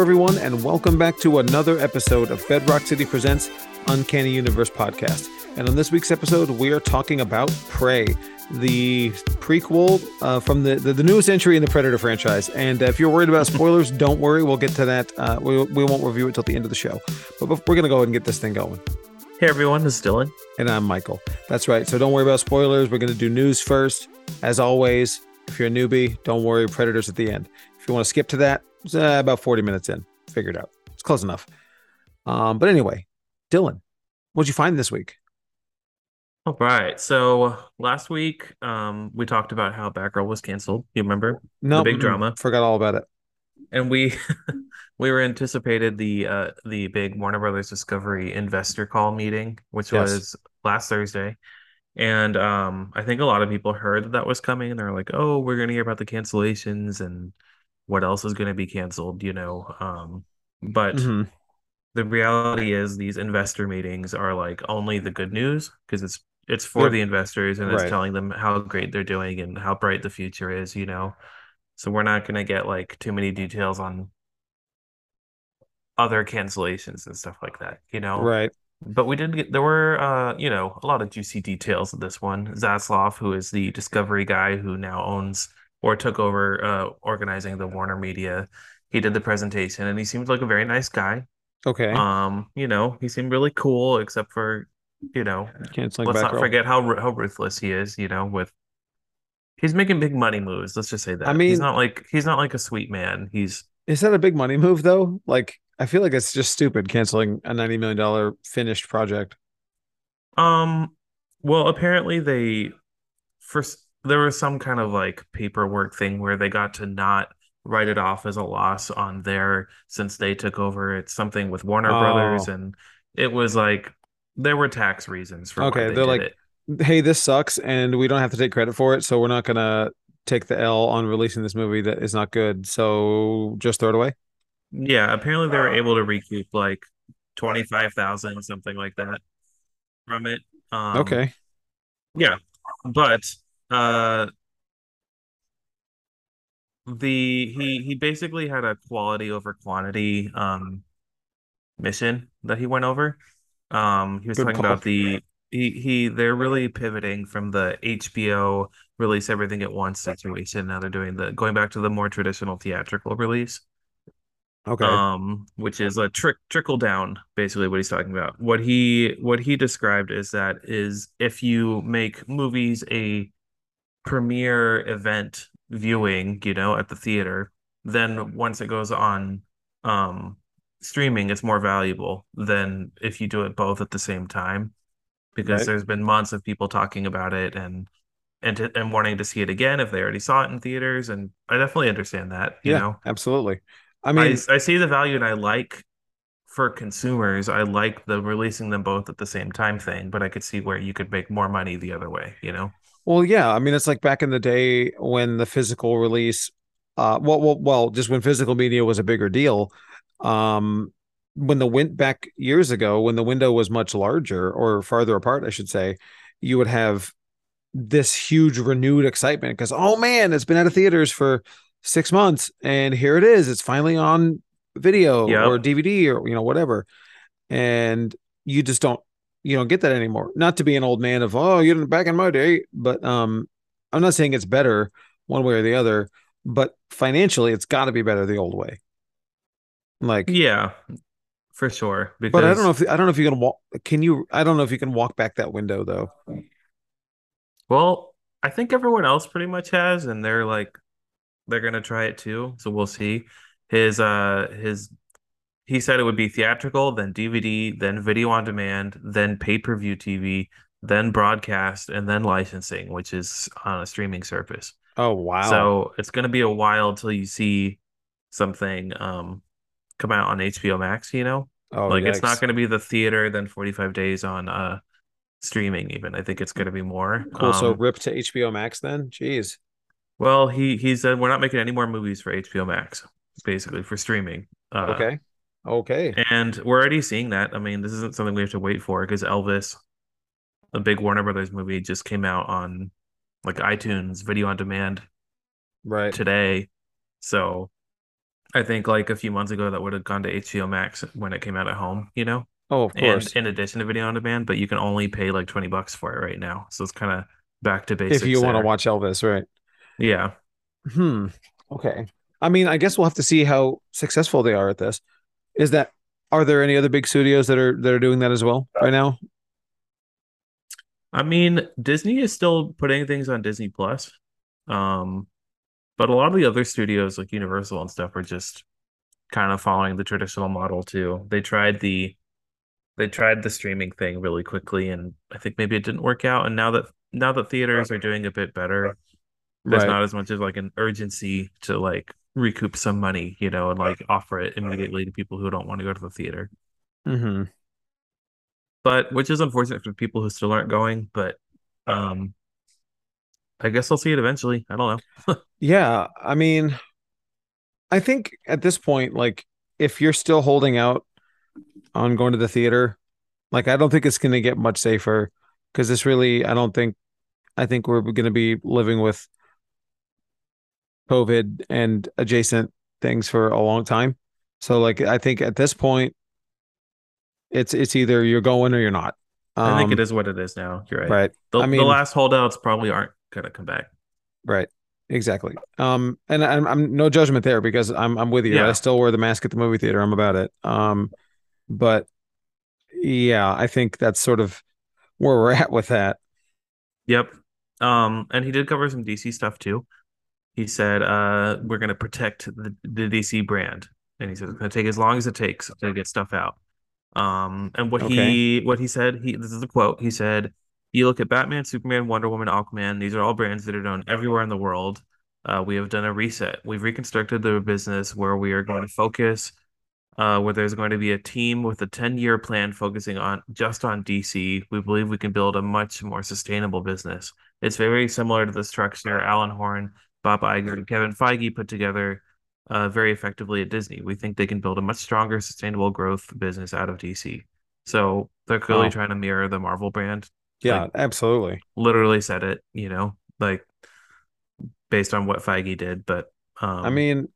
Everyone, and welcome back to another episode of Bedrock City Presents Uncanny Universe podcast. And on this week's episode, we are talking about Prey, the prequel uh, from the, the, the newest entry in the Predator franchise. And uh, if you're worried about spoilers, don't worry. We'll get to that. Uh, we, we won't review it till the end of the show. But we're going to go ahead and get this thing going. Hey everyone, this is Dylan. And I'm Michael. That's right. So don't worry about spoilers. We're going to do news first. As always, if you're a newbie, don't worry. Predators at the end. If you want to skip to that, it's, uh, about 40 minutes in. Figured out. It's close enough. Um, but anyway, Dylan, what'd you find this week? All right. So last week, um, we talked about how Batgirl was canceled. You remember? No, the big drama. Forgot all about it. And we we were anticipated the uh the big Warner Brothers Discovery investor call meeting, which Yes. was last Thursday. And um, I think a lot of people heard that that was coming, and they're like, "Oh, we're gonna hear about the cancellations and what else is gonna be canceled," you know. Um, but Mhm. the reality is these investor meetings are like only the good news because it's it's for Yep. the investors and Right. it's telling them how great they're doing and how bright the future is, you know. So we're not gonna get like too many details on other cancellations and stuff like that, you know. Right. But we did get there were uh, you know, a lot of juicy details of this one. Zaslav, who is the Discovery guy who now owns or took over uh organizing the Warner Media, he did the presentation and he seemed like a very nice guy. Okay. Um, you know, he seemed really cool, except for, you know, Canceling let's not forget how how ruthless he is. You know, with he's making big money moves. Let's just say that. I mean- he's not like he's not like a sweet man. He's Is that a big money move though? Like, I feel like it's just stupid canceling a ninety million dollar finished project. um, well, apparently they first there was some kind of like paperwork thing where they got to not write it off as a loss on their since they took over. It's something with Warner Brothers, Oh. and it was like there were tax reasons for Okay, they they're like, it. Hey, this sucks, and we don't have to take credit for it, so we're not gonna take the L on releasing this movie that is not good. So just throw it away. Yeah, apparently they were able to recoup like 25,000 something like that from it. Um okay. yeah. But uh the he he basically had a quality over quantity um mission that he went over. Um he was Good talking call. about the he he they're really pivoting from the HBO release everything at once situation. Now they're doing the going back to the more traditional theatrical release. Okay. um which is a trick trickle down basically what he's talking about what he what he described is that is if you make movies a premiere event viewing you know at the theater then once it goes on um streaming it's more valuable than if you do it both at the same time because Right. there's been months of people talking about it and and to, and wanting to see it again if they already saw it in theaters and I definitely understand that you yeah, know absolutely. I I, mean, I see the value and I like for consumers, I like the releasing them both at the same time thing, but I could see where you could make more money the other way, you know? Well, yeah. I mean, it's like back in the day when the physical release, uh, well, well, well, just when physical media was a bigger deal. Um, when the went back years ago, when the window was much larger or farther apart, I should say, you would have this huge renewed excitement because oh man, it's been out of theaters for six months and here it is. It's finally on video Yep. or DVD or you know whatever, and you just don't you don't get that anymore. Not to be an old man of oh you didn't back in my day, but um, I'm not saying it's better one way or the other, but financially it's got to be better the old way. Like, Yeah, for sure. Because but I don't know if I don't know if you can walk. Can you? I don't know if you can walk back that window though. well, I think everyone else pretty much has, and they're like they're gonna try it too. So we'll see. His uh his he said it would be theatrical, then DVD, then video on demand, then pay-per-view TV, then broadcast, and then licensing, which is on a streaming service. Oh wow. So it's gonna be a while till you see something um come out on HBO Max, you know? oh, like it's not gonna be the theater, then 45 days on uh streaming even. I think it's gonna be more. Cool. so Um, rip to HBO Max then. Jeez. well, he he said we're not making any more movies for HBO Max, basically for streaming. Uh, Okay. Okay. And we're already seeing that. I mean, this isn't something we have to wait for because Elvis, a big Warner Brothers movie, just came out on like iTunes video on demand Right. today. So I think like a few months ago that would have gone to HBO Max when it came out at home, you know, Oh, of and in addition to video on demand, but you can only pay like 20 bucks for it right now. So it's kind of back to basics. If you want to watch Elvis, right? Yeah. Hmm. Okay. I mean, I guess we'll have to see how successful they are at this. Is that are there any other big studios that are that are doing that as well right now? I mean, Disney is still putting things on Disney Plus. Um, but a lot of the other studios like Universal and stuff are just kind of following the traditional model too. They tried the they tried the streaming thing really quickly and I think maybe it didn't work out. And now that now that theaters are doing a bit better, there's Right. not as much of like an urgency to like recoup some money, you know, and like offer it immediately to people who don't want to go to the theater. hmm But which is unfortunate for people who still aren't going, but um I guess I'll see it eventually. I don't know. Yeah. I mean, I think at this point, like if you're still holding out on going to the theater, like I don't think it's going to get much safer because this really, I don't think, I think we're going to be living with COVID and adjacent things for a long time. So like I think at this point, it's it's either you're going or you're not. I think it Um, what it is now. You're right. right. The I the last holdouts probably aren't gonna come back. right. Exactly. Um, and I'm, I'm no judgment there because I'm I'm with you. I still wear the mask at the movie theater. I'm about it. Um, but yeah, I think that's sort of where we're at with that. Yep. Um, and he did cover some DC stuff too. He said, uh, we're gonna protect the, the DC brand. And he said it's gonna take as long as it takes to get stuff out. Um, and what Okay. he what he said, he this is a quote. He said, "You look at Batman, Superman, Wonder Woman, Aquaman. These are all brands that are known everywhere in the world. Uh, we have done a reset. We've reconstructed the business where we are going to focus, uh, where there's going to be a team with a 10-year plan focusing on just on DC. We believe we can build a much more sustainable business. It's very similar to the structure Alan Horn, Bob Iger, and Kevin Feige put together." uh, very effectively at Disney. We think they can build a much stronger, sustainable growth business out of DC. So they're clearly trying to mirror the Marvel brand. yeah, Like absolutely. literally said it, you know, like based on what Feige did. But I um, mean,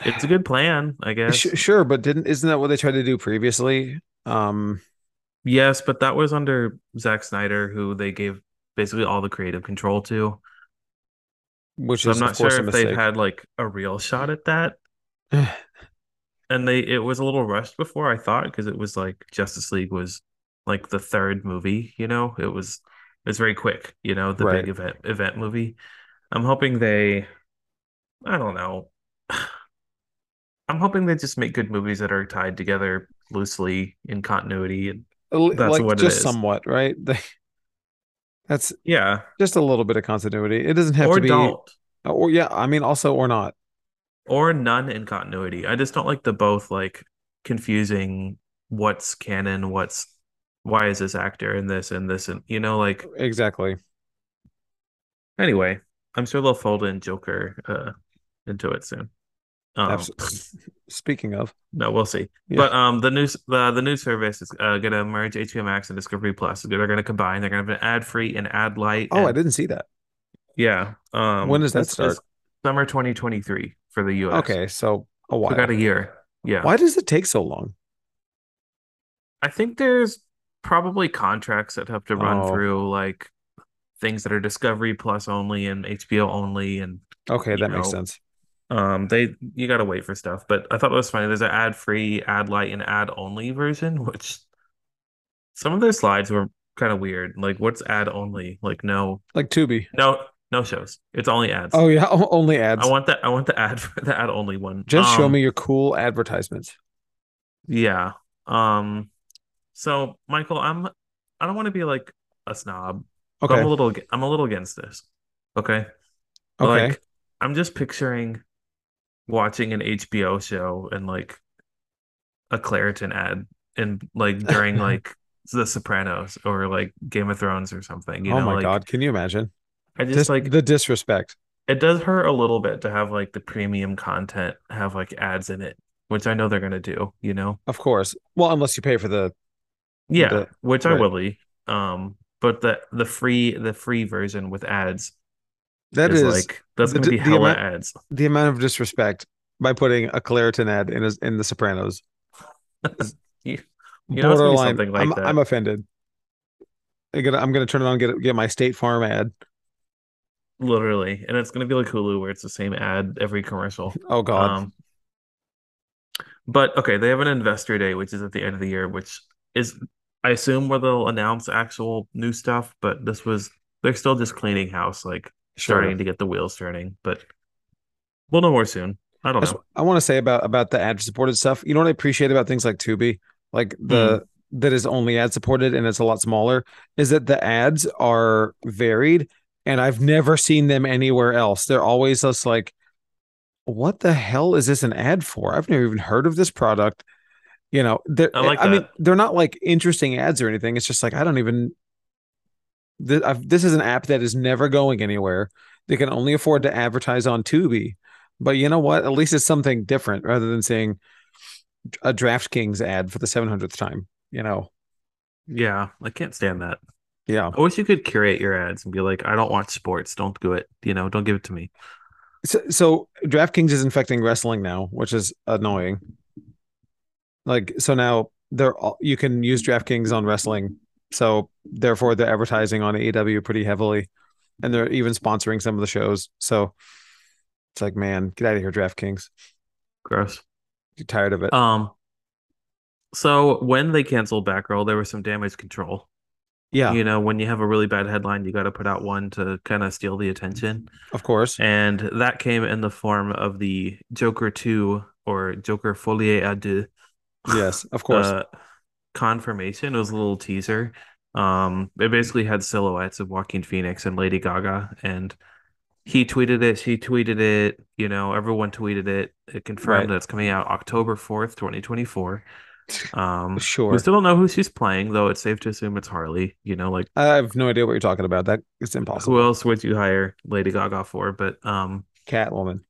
it's a good plan, I guess. sure, but didn't isn't that what they tried to do previously? Um, Yes, but that was under Zack Snyder, who they gave basically all the creative control to. Which So I'm is of not sure if they've had like a real shot at that. And they it was a little rushed before I thought because it was like Justice League was like the third movie, you know. It was it's very quick, you know, the Right. big event event movie. I'm hoping they I don't know. I'm hoping they just make good movies that are tied together loosely in continuity and that's Like what just is. somewhat, right? They, that's Yeah. just a little bit of continuity. It doesn't have Or to be, don't. or yeah, I mean, also or not. Or none in continuity. I just don't like the both like confusing what's canon, what's why is this actor in this and this and you know like Exactly. Anyway, I'm sure they'll fold in Joker uh into it soon. Um, Absolutely. Speaking of, no, we'll see. yeah. But um, the news the the news service is uh, gonna merge HBO Max and Discovery Plus. They're gonna combine. They're gonna have an ad free and ad light. Oh, I didn't see that. yeah, um, When does that start? summer 2023 for the US. Okay, so a So we got a year. Yeah, Why does it take so long? I think there's probably contracts that have to run Oh, through like things that are Discovery Plus only and HBO only, and okay, that makes sense. Um, they you gotta wait for stuff, but I thought it was funny. There's an ad free, ad light, and ad only version, which some of their slides were kind of weird. Like, what's ad only? Like, no, Like Tubi. no, no shows. It's only ads. Oh yeah, o- only ads. I want that. I want the ad, for the ad only one. Just show Um, me your cool advertisements. yeah. Um, so Michael, I'm. I don't want to be like a snob, but I'm a little. I'm a little against this. Okay, Okay. like I'm just picturing watching an HBO show and like a Claritin ad and like during like The Sopranos or like Game of Thrones or something, you Oh know, my like God, can you imagine? I just Just like the disrespect. it does hurt a little bit to have like the premium content have like ads in it, which I know they're gonna do, you know. Of course. Well, unless you pay for the Yeah, the which I will be. Um, but the the free the free version with ads That is is like that's the gonna be the hella amount ads. the amount of disrespect by putting a Claritin ad in in The Sopranos. You, you know, something like I'm, that. I'm offended. I'm gonna I'm gonna turn it on, get get my State Farm ad. literally, and it's gonna be like Hulu where it's the same ad every commercial. Oh God, Um, but okay, they have an investor day, which is at the end of the year, which is I assume where they'll announce actual new stuff. But this was they're still just cleaning house, like starting to get the wheels turning. But we'll know more soon. I don't That's know. I want to say about about the ad supported stuff. You know what I appreciate about things like Tubi, like the hmm. that is only ad supported and it's a lot smaller, is that the ads are varied, and I've never seen them anywhere else. They're always just like, what the hell is this an ad for? I've never even heard of this product. You know, they're I like I mean, they're not like interesting ads or anything. It's just like I don't even. Th- this is an app that is never going anywhere. They can only afford to advertise on Tubi. But you know what? At least it's something different rather than saying a DraftKings ad for the 700th time. You know, Yeah, I can't stand that. yeah. I wish you could curate your ads and be like, I don't watch sports. Don't do it. You know, don't give it to me. So, so DraftKings is infecting wrestling now, which is annoying. Like, so now they're all, you can use DraftKings on wrestling. So therefore, they're advertising on AEW pretty heavily, and they're even sponsoring some of the shows. So it's like, man, get out of here, DraftKings. Gross. You're tired of it. Um, so when they canceled Batgirl, there was some damage control. yeah, You know, when you have a really bad headline, you got to put out one to kind of steal the attention. of course. And that came in the form of the Joker 2 or Joker Folie à Deux Yes, of course. uh, confirmation. It was a little teaser. Um, it basically had silhouettes of Joaquin Phoenix and Lady Gaga, and he tweeted it, she tweeted it, you know, everyone tweeted it. It confirmed Right. that it's coming out October 4th, 2024. Um, Sure. we still don't know who she's playing, though it's safe to assume it's Harley. You know, like I have no idea what you're talking about. That it's impossible. who else would you hire Lady Gaga for? But um, Catwoman.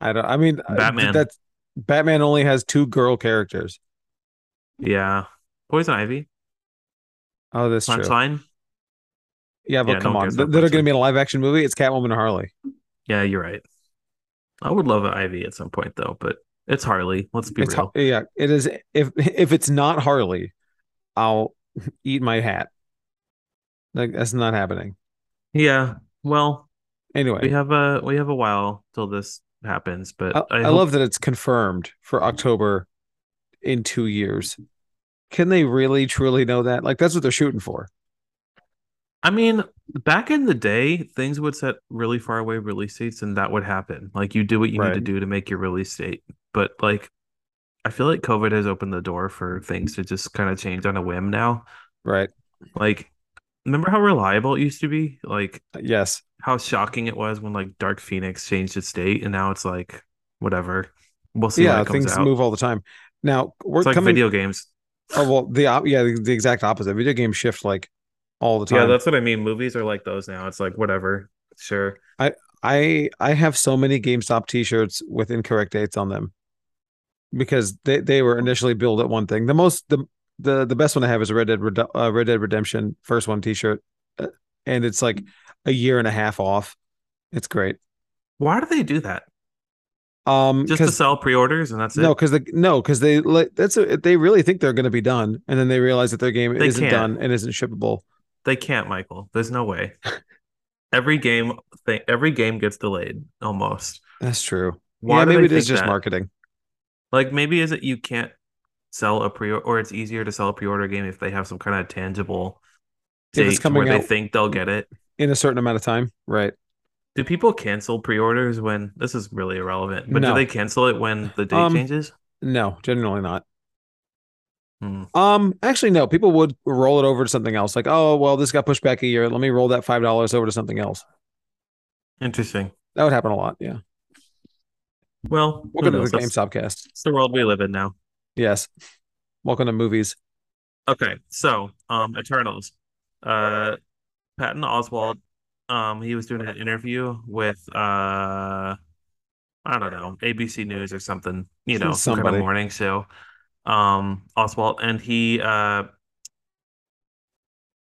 I don't. I mean, uh, Batman. That's Batman only has two girl characters. yeah, Poison Ivy, Oh, that's true. Punchline. Yeah, but Yeah, come on, cares Th- about that are going to be in a live action movie. It's Catwoman and Harley. Yeah, you're right. I would love an Ivy at some point, though, but it's Harley. Let's be It's real. Har- yeah, it is. If if it's not Harley, I'll eat my hat. Like that's not happening. Yeah. Well, Anyway, we have a we have a while till this happens, but I, I I hope love that it's confirmed for October in two years. Can they really truly know that? Like that's what they're shooting for. I mean, back in the day, things would set really far away release dates and that would happen. Like you do what you need to do to make your release date. But like I feel like COVID has opened the door for things to just kind of change on a whim now. Right. Like remember how reliable it used to be? Like uh, Yes. how shocking it was when like Dark Phoenix changed its date and now it's like whatever. We'll see Yeah. it comes Things out. move all the time. Now we're It's like coming. video games. Oh well, the op- yeah, the, the exact opposite. Video games shift like all the time. Yeah, that's what I mean. Movies are like those now. It's like whatever. Sure. I I I have so many GameStop T-shirts with incorrect dates on them because they they were initially billed at one thing. The most the the the best one I have is a Red Dead Red, uh, Red Dead Redemption first one T-shirt, uh, and it's like a year and a half off. It's great. Why do they do that? Um, Just to sell pre-orders and that's it. no, because the no, because they like that's a, they really think they're going to be done, and then they realize that their game They isn't can't. done and isn't shippable. They can't, Michael. There's no way. Every game thing, every game gets delayed almost. That's true. Why yeah, maybe it is just that? marketing. Like maybe is it you can't sell a pre or it's easier to sell a pre-order game if they have some kind of tangible date coming where they think they'll get it. in a certain amount of time, right? Do people cancel pre-orders when this is really irrelevant, but No. do they cancel it when the date Um, changes? No, generally not. Hmm. Um, actually, no. People would roll it over to something else. Like, oh, well, this got pushed back a year. Let me roll that five dollars over to something else. Interesting. That would happen a lot. Yeah. Well, Welcome to the That's, GameStop cast. that's the world we live in now. Yes. Welcome to movies. Okay, so um Eternals. Uh Patton Oswalt, um, he was doing an interview with uh I don't know, ABC News or something, you know, some kind of morning show. Um, Oswalt, and he uh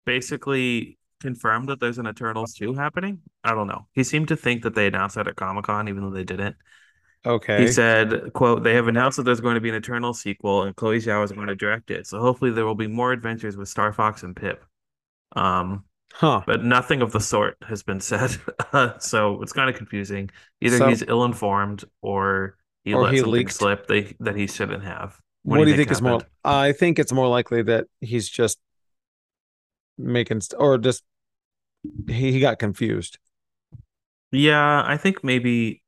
basically confirmed that there's an Eternals 2 happening. I don't know. He seemed to think that they announced that at Comic-Con, even though they didn't. Okay. He said, quote, they have announced that there's going to be an Eternal sequel and Chloe Zhao is going to direct it. So hopefully there will be more adventures with Star Fox and Pip. Um, Huh. but nothing of the sort has been said. so it's kind of confusing. Either So- he's ill-informed or he Or let he something leaked. slip that, that he shouldn't have. What, do you think, is more? I think it's more likely that he's just making or just he, he got confused. Yeah, I think maybe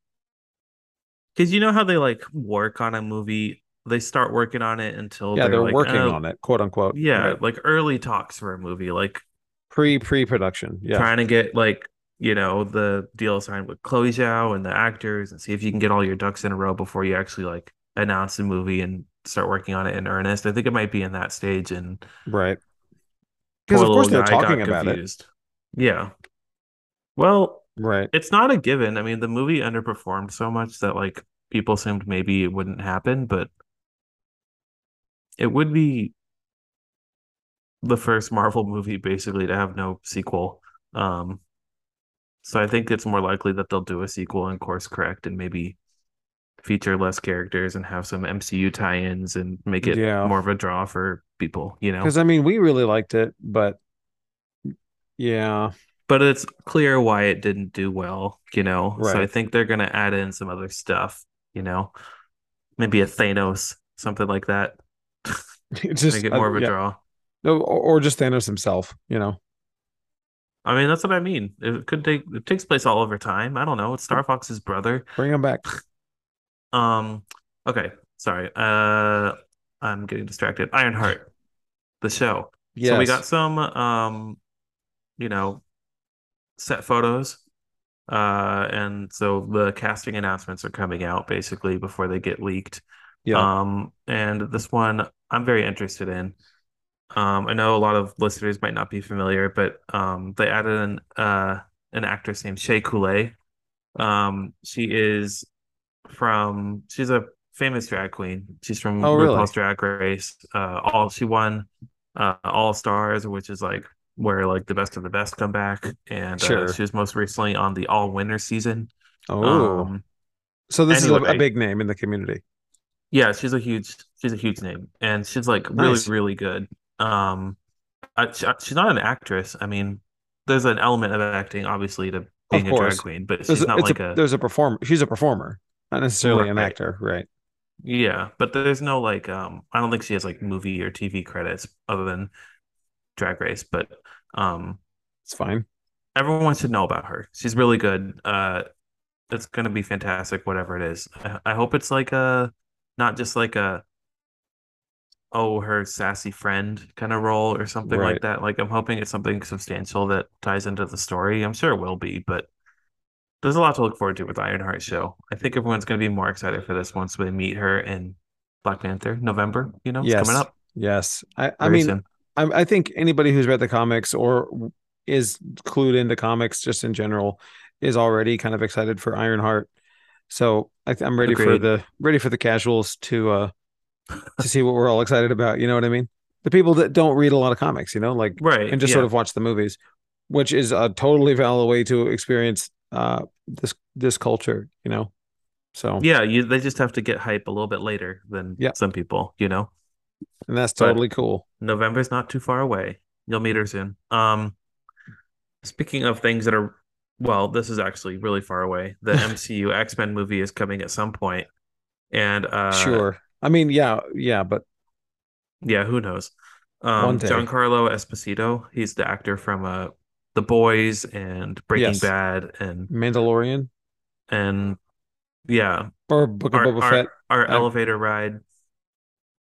because you know how they like work on a movie, they start working on it until Yeah, they're like, working "Oh, on it, quote unquote. Yeah, Right. like early talks for a movie, like pre pre production. Yeah. trying to get like you know the deal signed with Chloe Zhao and the actors and see if you can get all your ducks in a row before you actually like announce the movie and start working on it in earnest. I think it might be in that stage and Right. Because of course they're talking about it. Yeah. Well, Right. it's not a given. I mean, the movie underperformed so much that like people assumed maybe it wouldn't happen, but it would be the first Marvel movie basically to have no sequel. Um, so I think it's more likely that they'll do a sequel and course correct and maybe feature less characters and have some MCU tie-ins and make it Yeah. more of a draw for people, you know. Because I mean, we really liked it, but yeah, But it's clear why it didn't do well, you know. So I think they're gonna add in some other stuff, you know. Maybe a Thanos, something like that. just Make it uh, more of a yeah. draw. No, or, or just Thanos himself. You know. I mean, that's what I mean. It could take it takes place all over time. I don't know. It's Star Fox's brother. Bring him back. Um, okay, sorry. Uh, I'm getting distracted. Ironheart, the show. Yes. So we got some, um, you know, set photos. Uh, and so the casting announcements are coming out basically before they get leaked. yeah. Um, and this one I'm very interested in. Um, I know a lot of listeners might not be familiar, but um, they added an uh an actress named Shea Coulee. Um, she is from she's a famous drag queen. She's from Oh, really? RuPaul's Drag Race. Uh, all she won uh All Stars, which is like where like the best of the best come back, and uh, Sure. she was most recently on the All Winner season. oh, Um, so this is a, a big name in the community. Yeah, she's a huge she's a huge name, and she's like really Nice. really good. Um, I, she- she's not an actress. I mean, there's an element of acting, obviously, to being a drag queen, but There's she's not like a, a there's a performer. She's a performer, not necessarily an actor. Right. yeah. But there's no like um, I don't think she has like movie or TV credits other than Drag Race. But um, It's fine. everyone should know about her. She's really good. Uh, it's gonna be fantastic, whatever it is. I, I hope it's like a not just like a oh her sassy friend kind of role or something Right. like that. Like I'm hoping it's something substantial that ties into the story. I'm sure it will be, but there's a lot to look forward to with Ironheart show. I think everyone's gonna be more excited for this once we meet her in Black Panther, November. You know, it's yes. coming up. Yes. I, I mean. I, I think anybody who's read the comics or is clued into comics just in general is already kind of excited for Ironheart. So I, I'm ready for the ready for the casuals to uh to see what we're all excited about. You know what I mean? The people that don't read a lot of comics, you know, like Right. and just yeah. sort of watch the movies, which is a totally valid way to experience uh this this culture. You know, so yeah, you they just have to get hype a little bit later than Yeah. some people, you know. and that's But- totally cool. November's not too far away. You'll meet her soon. Um, speaking of things that are, well, this is actually really far away. The MCU X-Men movie is coming at some point, and uh, sure. I mean, yeah, yeah, but yeah, who knows? Um. Giancarlo Esposito, he's the actor from uh, The Boys and Breaking Yes. Bad, and Mandalorian and yeah, or Book of our Boba our, Fett. our Uh, elevator ride,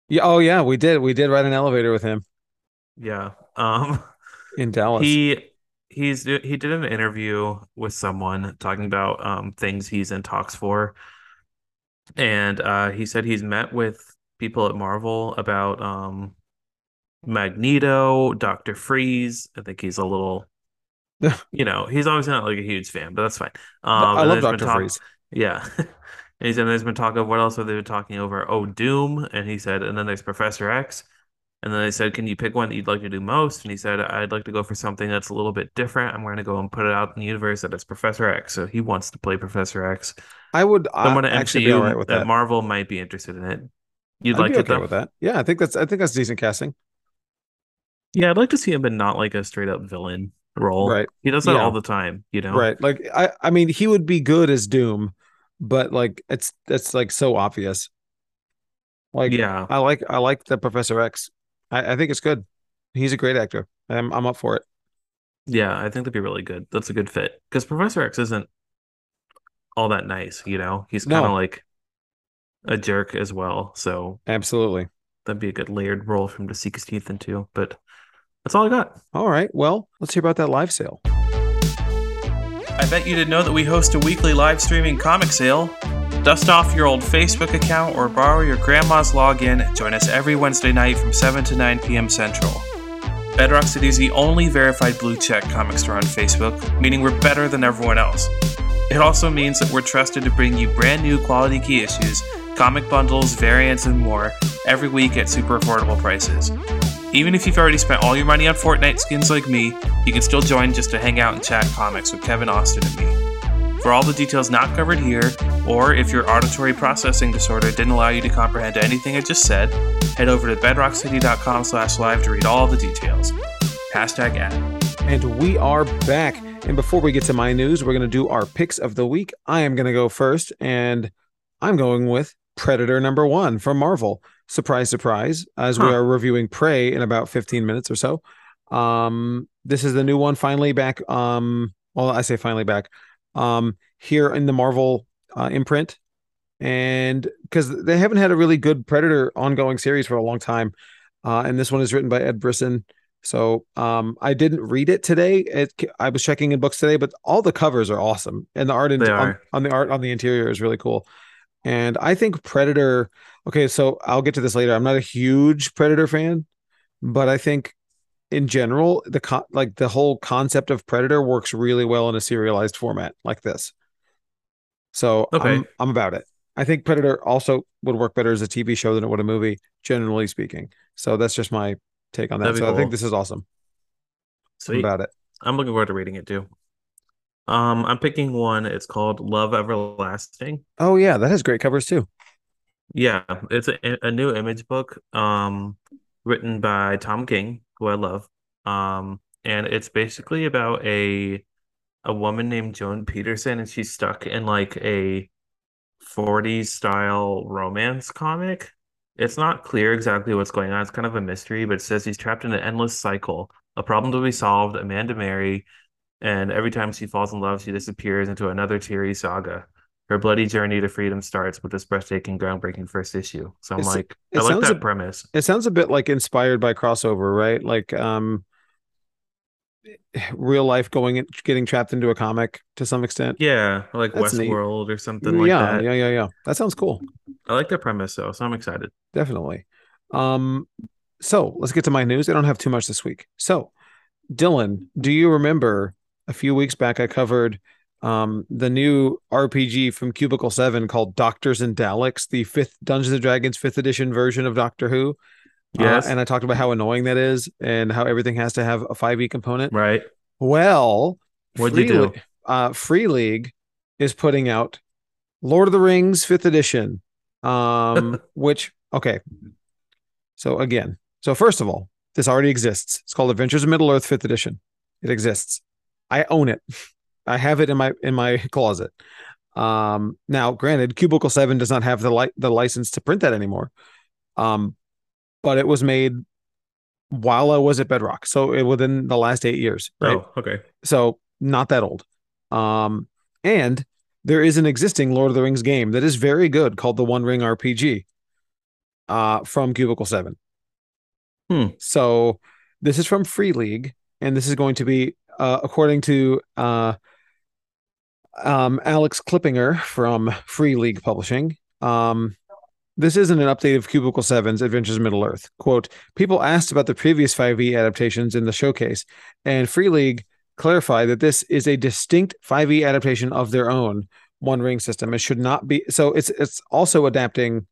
Yeah, oh yeah, we did. We did ride an elevator with him yeah. Um. in Dallas. He he's he did an interview with someone talking about um things he's in talks for. And uh he said he's met with people at Marvel about um Magneto, Doctor Freeze. I think he's a little you know, he's obviously not like a huge fan, but that's fine. Um I love Doctor talk- Freeze. Yeah. And he said there's been talk of what else have they been talking over? Oh, Doom. And he said, and then there's Professor X. And then they said, "Can you pick one that you'd like to do most?" And he said, "I'd like to go for something that's a little bit different. I'm going to go and put it out in the universe that it's Professor X." So he wants to play Professor X. I would Someone uh, at actually MCU right with that that. Marvel might be interested in it. You'd I'd like be it okay though? with that. Yeah, I think that's I think that's decent casting. Yeah, I'd like to see him in not like a straight up villain role. Right. He does that Yeah. all the time, you know? Right. Like I I mean he would be good as Doom, but like it's it's like so obvious. Like Yeah. I like I like the Professor X. I, I think it's good. He's a great actor. I'm I'm up for it. Yeah, I think that'd be really good. That's a good fit. Because Professor X isn't all that nice, you know? He's kind of No. like a jerk as well. So Absolutely. that'd be a good layered role for him to seek his teeth into. But that's all I got. All right. Well, let's hear about that live sale. I bet you didn't know that we host a weekly live streaming comic sale. Dust off your old Facebook account or borrow your grandma's login join us every Wednesday night from 7 to 9 p.m. Central. Bedrock City is the only verified blue check comic store on Facebook, meaning we're better than everyone else. It also means that we're trusted to bring you brand new quality key issues, comic bundles, variants, and more every week at super affordable prices. Even if you've already spent all your money on Fortnite skins like me, you can still join just to hang out and chat comics with Kevin Austin and me. For all the details not covered here, or if your auditory processing disorder didn't allow you to comprehend anything I just said, head over to bedrockcity.com slash live to read all the details. Hashtag ad. And we are back. And before we get to my news, we're going to do our picks of the week. I am going to go first, and I'm going with Predator number one from Marvel. Surprise, surprise, as we are reviewing Prey in about 15 minutes or so. Um, this is the new one finally back. Um, well, I say finally back. Um, here in the Marvel uh, imprint, and because they haven't had a really good Predator ongoing series for a long time. Uh, and this one is written by Ed Brisson. So um, I didn't read it today. It, I was checking in books today, but all the covers are awesome, and the art in, on, on the art on the interior is really cool. And I think Predator. Okay, so I'll get to this later. I'm not a huge Predator fan, but I think in general the co- like the whole concept of Predator works really well in a serialized format like this. So Okay. I'm I'm about it. I think Predator also would work better as a TV show than it would a movie, generally speaking. So that's just my take on that. So I think this is awesome. I'm about it. I'm looking forward to reading it too. Um, I'm picking one. It's called Love Everlasting. Oh yeah, that has great covers too. Yeah, it's a, a new image book, um, written by Tom King, who I love. Um, and it's basically about a a woman named Joan Peterson, and she's stuck in like a 40s style romance comic. It's not clear exactly what's going on. It's kind of a mystery, but it says he's trapped in an endless cycle, a problem to be solved, a man to marry, and every time she falls in love, she disappears into another teary saga. Her bloody journey to freedom starts with this breathtaking, groundbreaking first issue. So I'm It's- like, I like that a- premise. It sounds a bit like inspired by crossover, right? Like um real life going in, getting trapped into a comic to some extent. Yeah, like That's. Westworld or something like yeah, that. yeah, yeah, yeah. That sounds cool. I like that premise though, so I'm excited. Definitely. Um, so let's get to my news. I don't have too much this week. So, Dylan, do you remember a few weeks back I covered um the new RPG from Cubicle 7 called Doctors and Daleks, the fifth Dungeons and Dragons fifth edition version of Doctor Who? Uh, Yes. and I talked about how annoying that is and how everything has to have a 5e component. Right. Well, What'd you do? Uh, Free League is putting out Lord of the Rings fifth edition. Um, which okay. So again, so first of all, this already exists. It's called Adventures of Middle Earth fifth edition. It exists. I own it. I have it in my in my closet. Um, now, granted, Cubicle Seven does not have the li- the license to print that anymore. Um, but it was made while I was at Bedrock, so it, within the last eight years. Right? Oh, okay. so not that old. Um, and there is an existing Lord of the Rings game that is very good called the One Ring RPG uh, from Cubicle 7. Hmm. So this is from Free League, and this is going to be, uh, according to uh, um, Alex Clippinger from Free League Publishing. Um, this isn't an update of Cubicle 7's Adventures in Middle Earth. Quote, people asked about the previous 5e adaptations in the showcase, and Free League clarified that this is a distinct 5e adaptation of their own One Ring system. It should not be so it's it's also adapting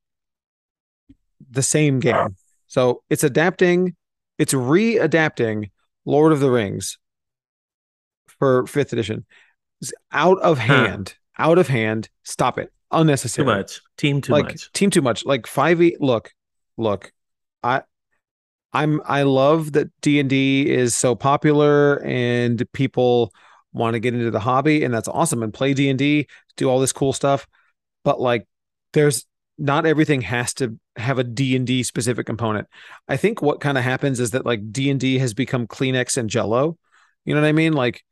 the same game. So it's adapting, it's re-adapting Lord of the Rings for fifth edition. Out of hand, huh. out of hand. Stop it. Unnecessary. Too much. Team too like, much. Team too much. Like 5e. Look, look. I I'm I love that D&D is so popular and people want to get into the hobby and that's awesome and play D&D, do all this cool stuff. But like there's not everything has to have a D&D specific component. I think what kind of happens is that like D&D has become Kleenex and Jello. You know what I mean? Like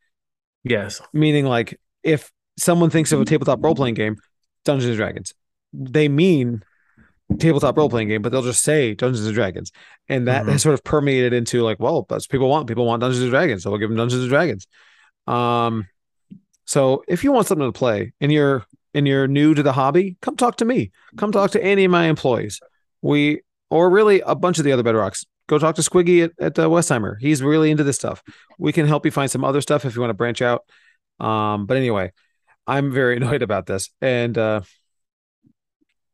yes. Meaning like if someone thinks of a tabletop role playing game, Dungeons and Dragons, they mean tabletop role playing game, but they'll just say Dungeons and Dragons, and that mm-hmm. has sort of permeated into like, well, that's people want. People want Dungeons and Dragons, so we'll give them Dungeons and Dragons. Um, so if you want something to play and you're and you're new to the hobby, come talk to me. Come talk to any of my employees. We or really a bunch of the other bedrocks. Go talk to Squiggy at, at uh, Westheimer. He's really into this stuff. We can help you find some other stuff if you want to branch out. Um, but anyway, I'm very annoyed about this, and uh,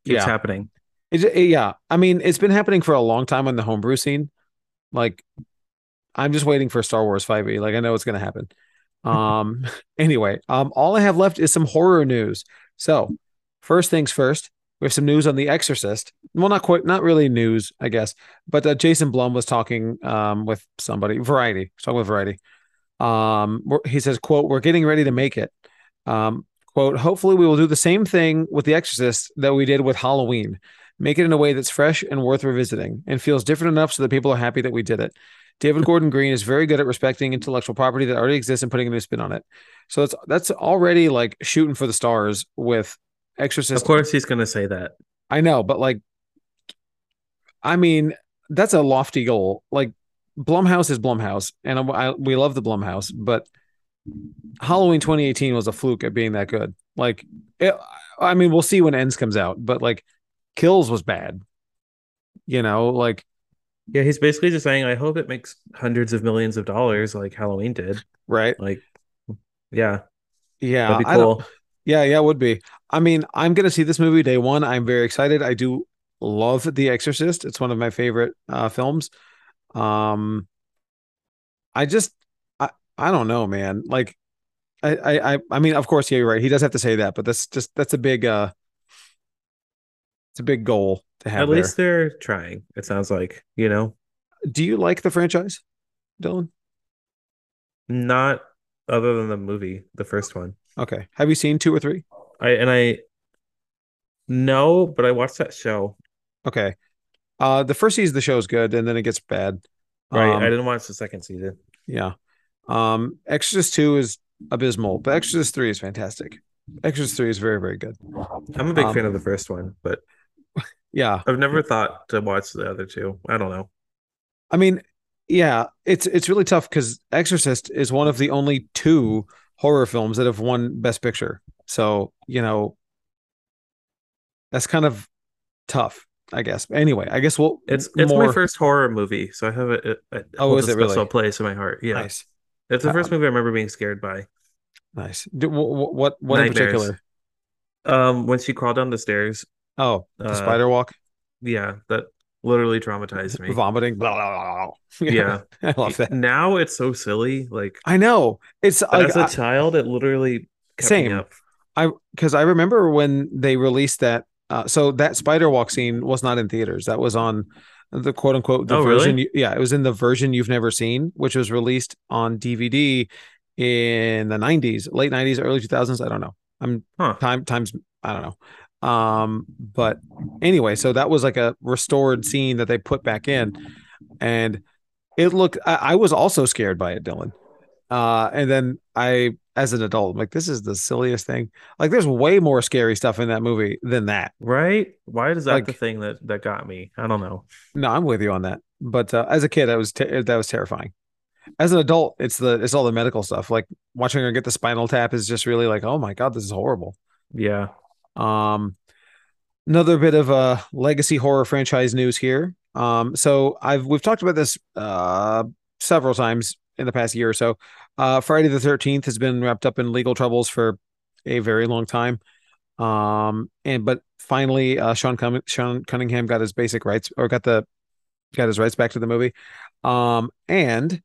it's happening. It, it, yeah, I mean, it's been happening for a long time on the homebrew scene. Like, I'm just waiting for Star Wars 5e. Like, I know it's going to happen. Um, anyway, um, all I have left is some horror news. So, first things first, we have some news on The Exorcist. Well, not quite, not really news, I guess, but uh, Jason Blum was talking um, with somebody, Variety, talking with Variety. Um, he says, "quote We're getting ready to make it." Um, quote Hopefully, we will do the same thing with The Exorcist that we did with Halloween make it in a way that's fresh and worth revisiting and feels different enough so that people are happy that we did it. David Gordon Green is very good at respecting intellectual property that already exists and putting a new spin on it. So that's that's already like shooting for the stars with Exorcist. Of course, he's going to say that. I know, but like, I mean, that's a lofty goal. Like, Blumhouse is Blumhouse, and I, I, we love the Blumhouse, but Halloween 2018 was a fluke at being that good. Like, it, I mean, we'll see when Ends comes out, but like, Kills was bad. You know, like yeah, he's basically just saying, I hope it makes hundreds of millions of dollars like Halloween did. Right. Like, yeah. Yeah. That'd be cool. Yeah, yeah, it would be. I mean, I'm gonna see this movie day one. I'm very excited. I do love The Exorcist. It's one of my favorite uh films. Um I just I I don't know, man. Like I I I mean, of course, yeah, you're right. He does have to say that, but that's just that's a big uh it's a big goal to have. At there. least they're trying. It sounds like you know. Do you like the franchise, Dylan? Not other than the movie, the first one. Okay. Have you seen two or three? I and I no, but I watched that show. Okay. Uh the first season of the show is good and then it gets bad. Right. Um, I didn't watch the second season. Yeah. Um Exorcist 2 is abysmal, but Exorcist 3 is fantastic. Exorcist 3 is very, very good. I'm a big um, fan of the first one, but yeah. I've never thought to watch the other two. I don't know. I mean, yeah, it's it's really tough because Exorcist is one of the only two horror films that have won Best Picture. So, you know, that's kind of tough, I guess. Anyway, I guess we'll it's it's more... my first horror movie, so I have a, a, a oh, is it special really? place in my heart. Yeah. Nice. It's the first uh, movie I remember being scared by. Nice. Do, what what, what in particular? Um, when she crawled down the stairs Oh, the uh, spider walk. Yeah, that literally traumatized me. Vomiting. Blah, blah, blah. Yeah, I love that. Now it's so silly. Like I know it's like, as a I, child, it literally same. I because I remember when they released that. Uh, so that spider walk scene was not in theaters. That was on the quote unquote the oh, version. Really? Yeah, it was in the version you've never seen, which was released on DVD in the 90s, late 90s, early 2000s. I don't know. I'm huh. time times. I don't know. Um, but anyway, so that was like a restored scene that they put back in, and it looked. I, I was also scared by it, Dylan. Uh, and then I, as an adult, I'm like, this is the silliest thing. Like, there's way more scary stuff in that movie than that. Right? Why is that like, the thing that that got me? I don't know. No, I'm with you on that. But uh, as a kid, I was te- that was terrifying. As an adult, it's the it's all the medical stuff. Like watching her get the spinal tap is just really like, oh my god, this is horrible. Yeah. Um, another bit of a legacy horror franchise news here. Um, so I've we've talked about this uh, several times in the past year or so. Uh, Friday the Thirteenth has been wrapped up in legal troubles for a very long time. Um, and but finally, uh, Sean, Sean Cunningham got his basic rights or got the got his rights back to the movie. Um, and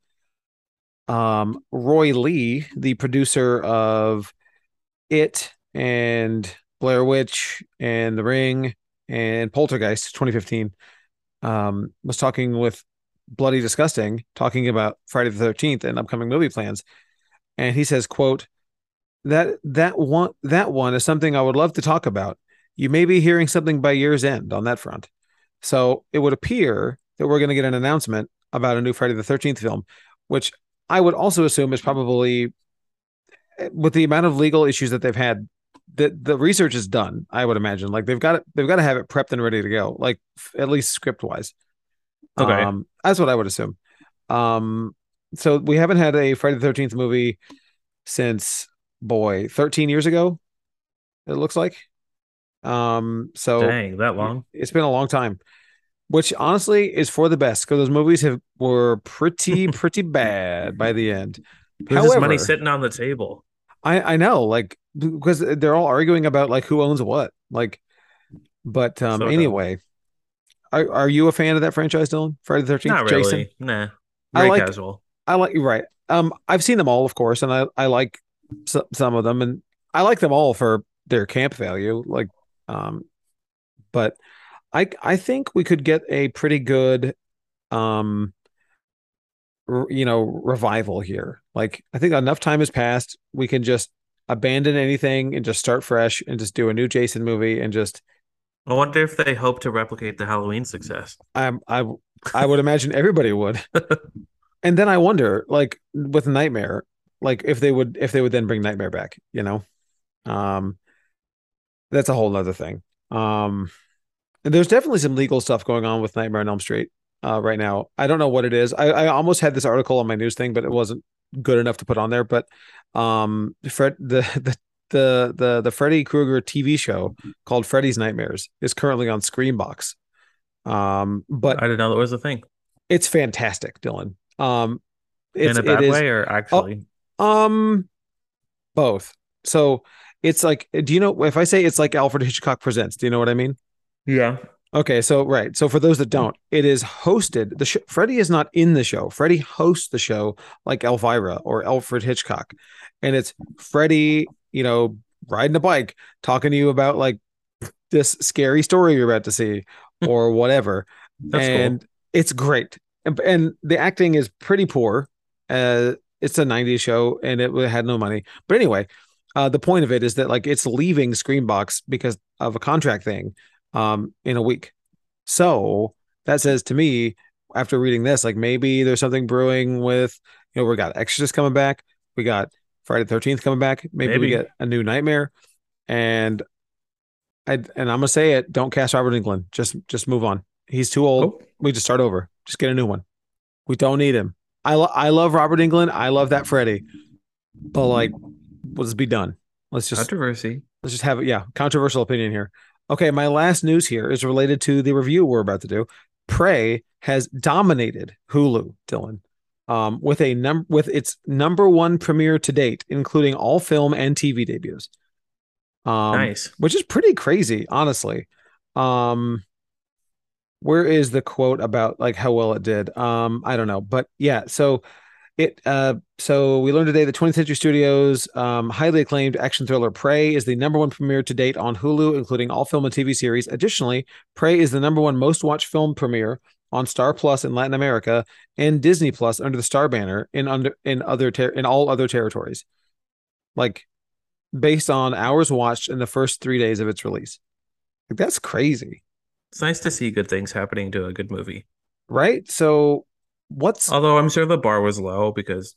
um, Roy Lee, the producer of It and Blair Witch and The Ring and Poltergeist 2015, um, was talking with Bloody Disgusting, talking about Friday the 13th and upcoming movie plans. And he says, quote, that that one that one is something I would love to talk about. You may be hearing something by year's end on that front. So it would appear that we're going to get an announcement about a new Friday the 13th film, which I would also assume is probably with the amount of legal issues that they've had the the research is done i would imagine like they've got it they've got to have it prepped and ready to go like at least script wise Okay. um that's what i would assume um so we haven't had a friday the 13th movie since boy 13 years ago it looks like um so Dang, that long? it's been a long time which honestly is for the best because those movies have were pretty pretty bad by the end this money sitting on the table? I I know, like because they're all arguing about like who owns what. Like, but um So dumb. anyway, are are you a fan of that franchise, Dylan? Friday the Thirteenth, Not Jason. really. Nah. I Very like- casual. I like you're right. Um, I've seen them all, of course, and I I like some some of them, and I like them all for their camp value. Like, um, but I I think we could get a pretty good, um, you know, revival here. Like, I think enough time has passed. We can just abandon anything and just start fresh and just do a new Jason movie and just I wonder if they hope to replicate the Halloween success. I I I would imagine everybody would. and then I wonder, like with Nightmare, like if they would if they would then bring Nightmare back, you know, um, that's a whole other thing. Um, and there's definitely some legal stuff going on with Nightmare on Elm Street uh, right now. I don't know what it is. I, I almost had this article on my news thing, but it wasn't good enough to put on there. But um, Fred the the the the the Freddy Krueger TV show called Freddy's Nightmares is currently on Screambox. Um, but I didn't know that was a thing. it's fantastic, Dylan. Um, it's, In a bad is, way or actually? Um, both. So it's like, do you know if I say it's like Alfred Hitchcock Presents? Do you know what I mean? yeah. Okay, so right. So for those that don't, it is hosted. The sh- Freddie is not in the show. Freddie hosts the show like Elvira or Alfred Hitchcock, and it's Freddie, you know, riding a bike, talking to you about like this scary story you're about to see or whatever. That's and it's great. And, and the acting is pretty poor. Uh, it's a 90s show and it had no money. But anyway, uh, the point of it is that like it's leaving Screambox because of a contract thing um, in a week. So that says to me, after reading this, like maybe there's something brewing with, you know, we got Exorcist coming back, we got Friday the 13th coming back, maybe, we get a new Nightmare, and I and I'm gonna say it, don't cast Robert Englund, just just move on. He's too old. Oh, We just start over. Just get a new one. We don't need him. I lo- I love Robert Englund. I love that Freddy, but like, let's be done. Let's just controversy. let's just have it. Yeah, controversial opinion here. Okay, my last news here is related to the review we're about to do. Prey has dominated Hulu, Dylan, um, with a num with its number one premiere to date, including all film and TV debuts. Um, nice. which is pretty crazy, honestly. Um, where is the quote about like how well it did? Um, I don't know, but yeah. So it, uh, so we learned today that 20th Century Studios, um, highly acclaimed action thriller Prey is the number one premiere to date on Hulu, including all film and TV series. Additionally, Prey is the number one most watched film premiere on Star Plus in Latin America and Disney Plus under the Star banner in under in other ter- in all other territories. Like based on hours watched in the first three days of its release. Like, that's crazy, It's nice to see good things happening to a good movie. right? So, what's Although I'm sure the bar was low because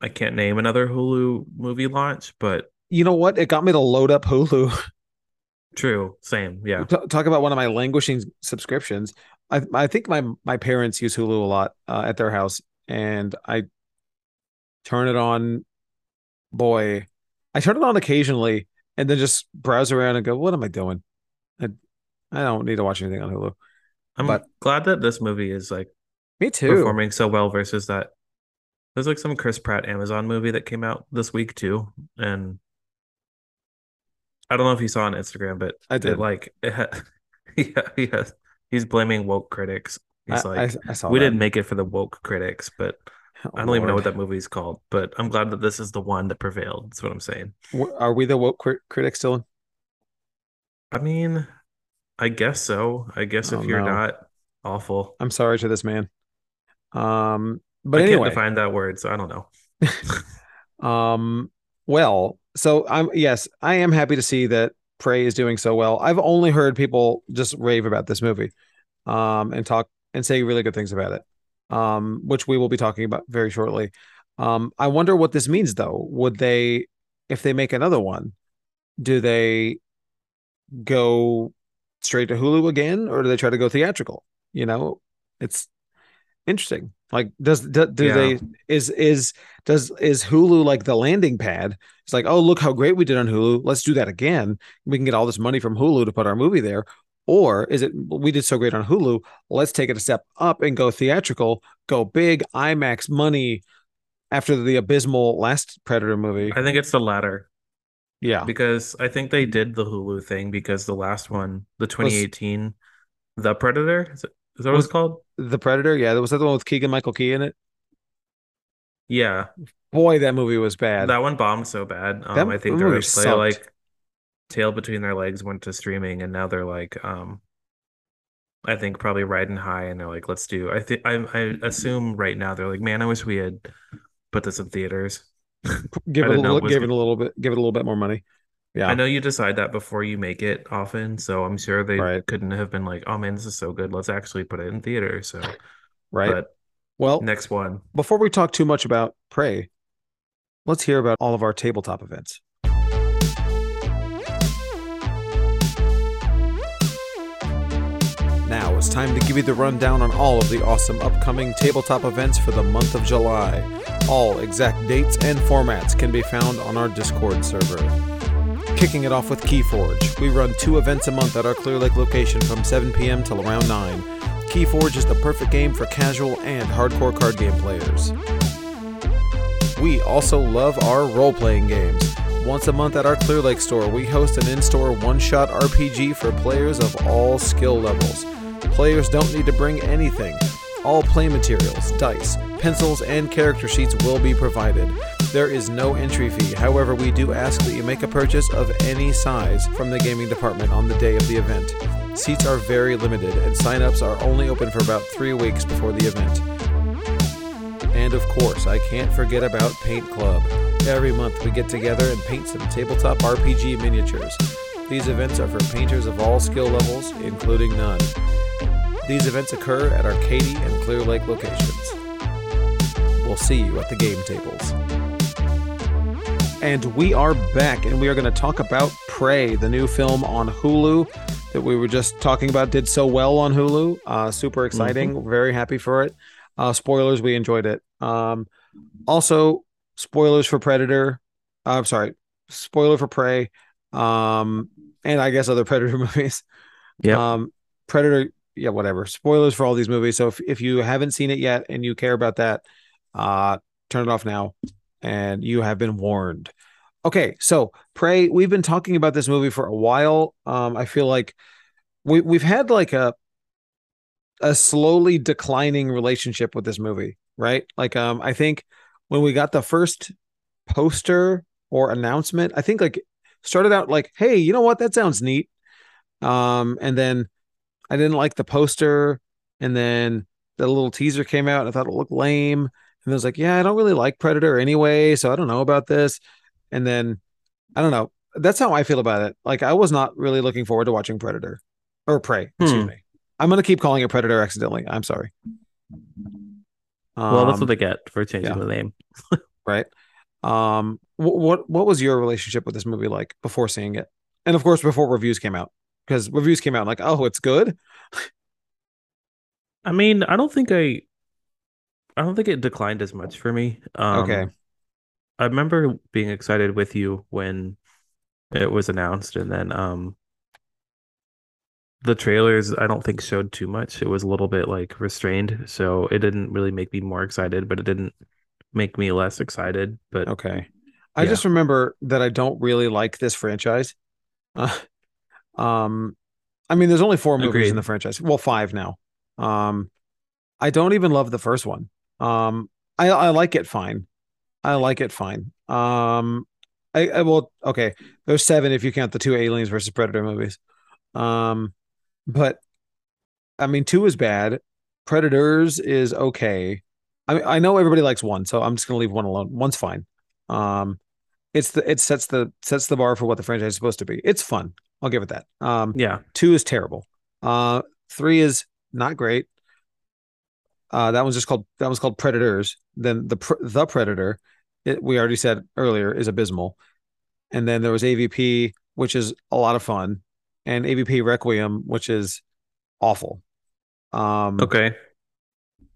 I can't name another Hulu movie launch, but you know what? It got me to load up Hulu. true, same. Yeah. T- Talk about one of my languishing subscriptions. I I think my my parents use Hulu a lot uh, at their house, and I turn it on. Boy, I turn it on occasionally, and then just browse around and go, "What am I doing? I I don't need to watch anything on Hulu." I'm But- glad that this movie is like Me too. performing so well versus that. There's like some Chris Pratt Amazon movie that came out this week too, and I don't know if you saw on Instagram, but I it did. like it ha- yeah, yeah, he's blaming woke critics He's I, like, I, I we that. didn't make it for the woke critics, but Oh, I don't even know what that movie's called. But I'm glad that this is the one that prevailed. That's what I'm saying. Are we the woke crit- critics still? I mean, I guess so. I guess Oh, if you're no. not awful, I'm sorry to this man. Um, but I can't anyway, define that word, so I don't know. um, well, so I'm yes, I am happy to see that Prey is doing so well. I've only heard people just rave about this movie, um, and talk and say really good things about it, um, which we will be talking about very shortly. Um, I wonder what this means though. Would they, if they make another one, do they go straight to Hulu again, or do they try to go theatrical? You know, it's interesting. Like, does do, do Yeah. they is is does is Hulu like the landing pad? It's like, oh, look how great we did on Hulu. Let's do that again. We can get all this money from Hulu to put our movie there. Or is it we did so great on Hulu? Let's take it a step up and go theatrical, go big, IMAX money after the abysmal last Predator movie. I think it's the latter yeah. because I think they did the Hulu thing because the last one, the 2018, The Predator, is, it, is that what Was- it's called? The Predator, yeah, that was that the one with Keegan Michael Key in it. Yeah, Boy, that movie was bad. that one bombed so bad. Um, I think they're they like tail between their legs went to streaming, and now they're like, um, I think probably riding high, and they're like, let's do. I think I I assume right now they're like, man, I wish we had put this in theaters. give it a little, give it a little bit, give it a little bit more money. Yeah, I know you decide that before you make it often, so I'm sure they Right. couldn't have been like, oh man, this is so good, let's actually put it in theater. So, right. but well, next one. before we talk too much about Prey, let's hear about all of our tabletop events. Now it's time to give you the rundown on all of the awesome upcoming tabletop events for the month of July. All exact dates and formats can be found on our Discord server. Kicking it off with Keyforge, we run two events a month at our Clear Lake location from 7 p.m. till around 9. Keyforge is the perfect game for casual and hardcore card game players. We also love our role playing games. Once a month at our Clear Lake store, we host an in store one shot RPG for players of all skill levels. Players don't need to bring anything. All play materials, dice, pencils, and character sheets will be provided. There is no entry fee, however, we do ask that you make a purchase of any size from the gaming department on the day of the event. Seats are very limited, and sign-ups are only open for about three weeks before the event. And of course, I can't forget about Paint Club. Every month we get together and paint some tabletop RPG miniatures. These events are for painters of all skill levels, including none. These events occur at Katy and Clear Lake locations. We'll see you at the game tables. And we are back, and we are going to talk about Prey, the new film on Hulu that we were just talking about. Did so well on Hulu. Uh, super exciting. Very happy for it. Uh, spoilers, we enjoyed it. Um, also, spoilers for Predator. Uh, I'm sorry, spoiler for Prey. Um, and I guess other Predator movies. Yeah. Um, Predator, yeah, whatever. Spoilers for all these movies. So if, if you haven't seen it yet and you care about that, uh, turn it off now and you have been warned. Okay, so Prey, we've been talking about this movie for a while. Um, I feel like we we've had like a a slowly declining relationship with this movie, right? Like um I think when we got the first poster or announcement, I think like started out like, hey, you know what? That sounds neat. Um, and then I didn't like the poster, and then the little teaser came out, and I thought it looked lame. And I was like, yeah, I don't really like Predator anyway, so I don't know about this. And then I don't know. That's how I feel about it. Like I was not really looking forward to watching Predator or Prey. Excuse Hmm. me. I'm gonna keep calling it Predator accidentally. I'm sorry. well, that's Um, what they get for changing yeah. the name. right. Um, wh- what what was your relationship with this movie like before seeing it, and of course before reviews came out? Because reviews came out like, oh, it's good. I mean, I don't think I, I don't think it declined as much for me. Um, Okay. I remember being excited with you when it was announced, and then um, the trailers I don't think showed too much. It was a little bit like restrained, so it didn't really make me more excited, but it didn't make me less excited. But Okay. I Yeah. just remember that I don't really like this franchise. Uh, um, I mean, there's only four movies in the franchise. Well, five now. Um, I don't even love the first one. Um, I I like it fine. I like it fine. Um, I, I will okay. There's seven if you count the two Aliens versus Predator movies. Um, but I mean, two is bad. Predators is okay. I mean, I know everybody likes one, so I'm just gonna leave one alone. One's fine. Um, it's the it sets the sets the bar for what the franchise is supposed to be. It's fun. I'll give it that. Um, Yeah. two is terrible. Uh, three is not great. Uh, that one's just called that one's called Predators. Then the the Predator, it, we already said earlier, is abysmal. And then there was AVP, which is a lot of fun, and AVP Requiem, which is awful. Um, Okay.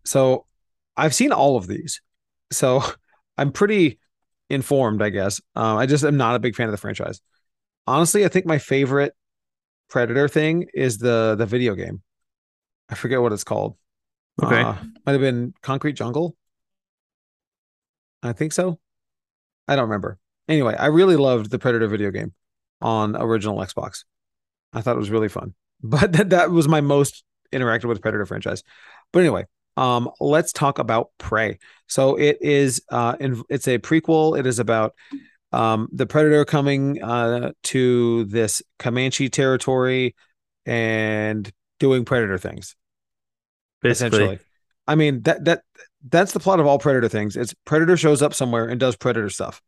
so I've seen all of these, so I'm pretty informed, I guess. Uh, I just am not a big fan of the franchise. Honestly, I think my favorite Predator thing is the the video game. I forget what it's called. Okay. Uh, might have been Concrete Jungle. I think so. I don't remember. Anyway, I really loved the Predator video game on original Xbox. I thought it was really fun. But that, that was my most interacted with Predator franchise. But anyway, um, let's talk about Prey. So it is uh in, it's a prequel. It is about um the Predator coming uh to this Comanche territory and doing Predator things Basically. essentially. I mean that that that's the plot of all Predator things. It's Predator shows up somewhere and does Predator stuff,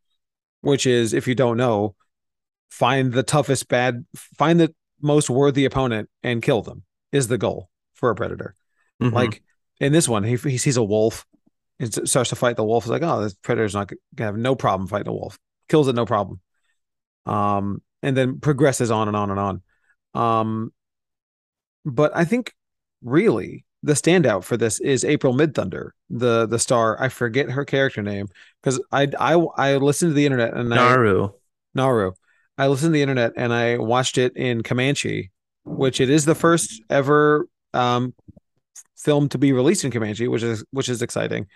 which is if you don't know, find the toughest bad, find the most worthy opponent and kill them is the goal for a Predator. Mhm. Like in this one, he he sees a wolf and starts to fight the wolf. He's like, oh, this Predator's not gonna have no problem fighting a wolf. Kills it no problem. Um, and then progresses on and on and on. Um, but I think really the standout for this is April Midthunder, the the star. I forget her character name because I I I listened to the internet and I Naru. Naru. I listened to the internet and I watched it in Comanche, which it is the first ever um film to be released in Comanche, which is which is exciting.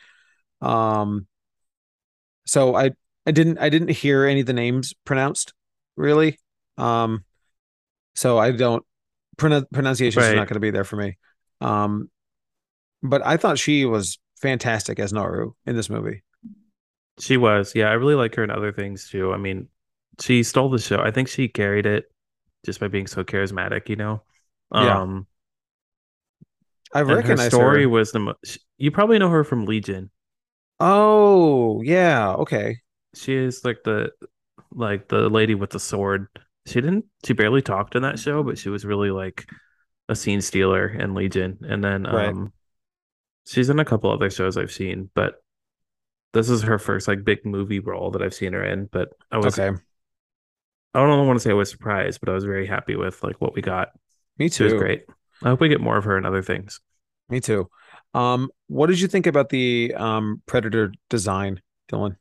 Um so I I didn't I didn't hear any of the names pronounced really. Um so I don't pron- pronunciation is Right. not going to be there for me. Um but I thought she was fantastic as Naru in this movie. She was. Yeah, I really like her in other things too. I mean, she stole the show. I think she carried it just by being so charismatic, you know. Yeah. Um, I and her story her. was the most. You probably know her from Legion. Oh, yeah, okay. She is like the like the lady with the sword. She didn't. She barely talked in that show, but she was really like a scene stealer in Legion. And then Right. um, she's in a couple other shows I've seen, but this is her first like big movie role that I've seen her in. But I was Okay. I don't want to say I was surprised, but I was very happy with like what we got. Me too. It was great. I hope we get more of her in other things. Me too. Um, what did you think about the um Predator design, Dylan?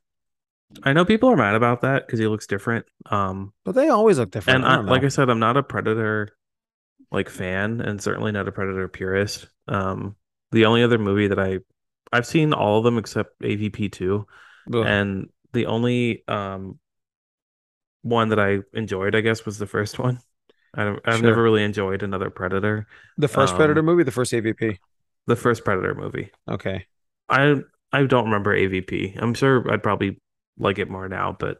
I know people are mad about that because he looks different. Um, But they always look different. and I I, like. I said, I'm not a Predator like fan, and certainly not a Predator purist. Um, the only other movie that I I've seen all of them except AVP two, and the only um one that I enjoyed, I guess, was the first one. I don't, I've Sure. never really enjoyed another Predator. the first um, Predator movie, the first AVP. The first Predator movie. Okay. I I don't remember AVP. I'm sure I'd probably like it more now, but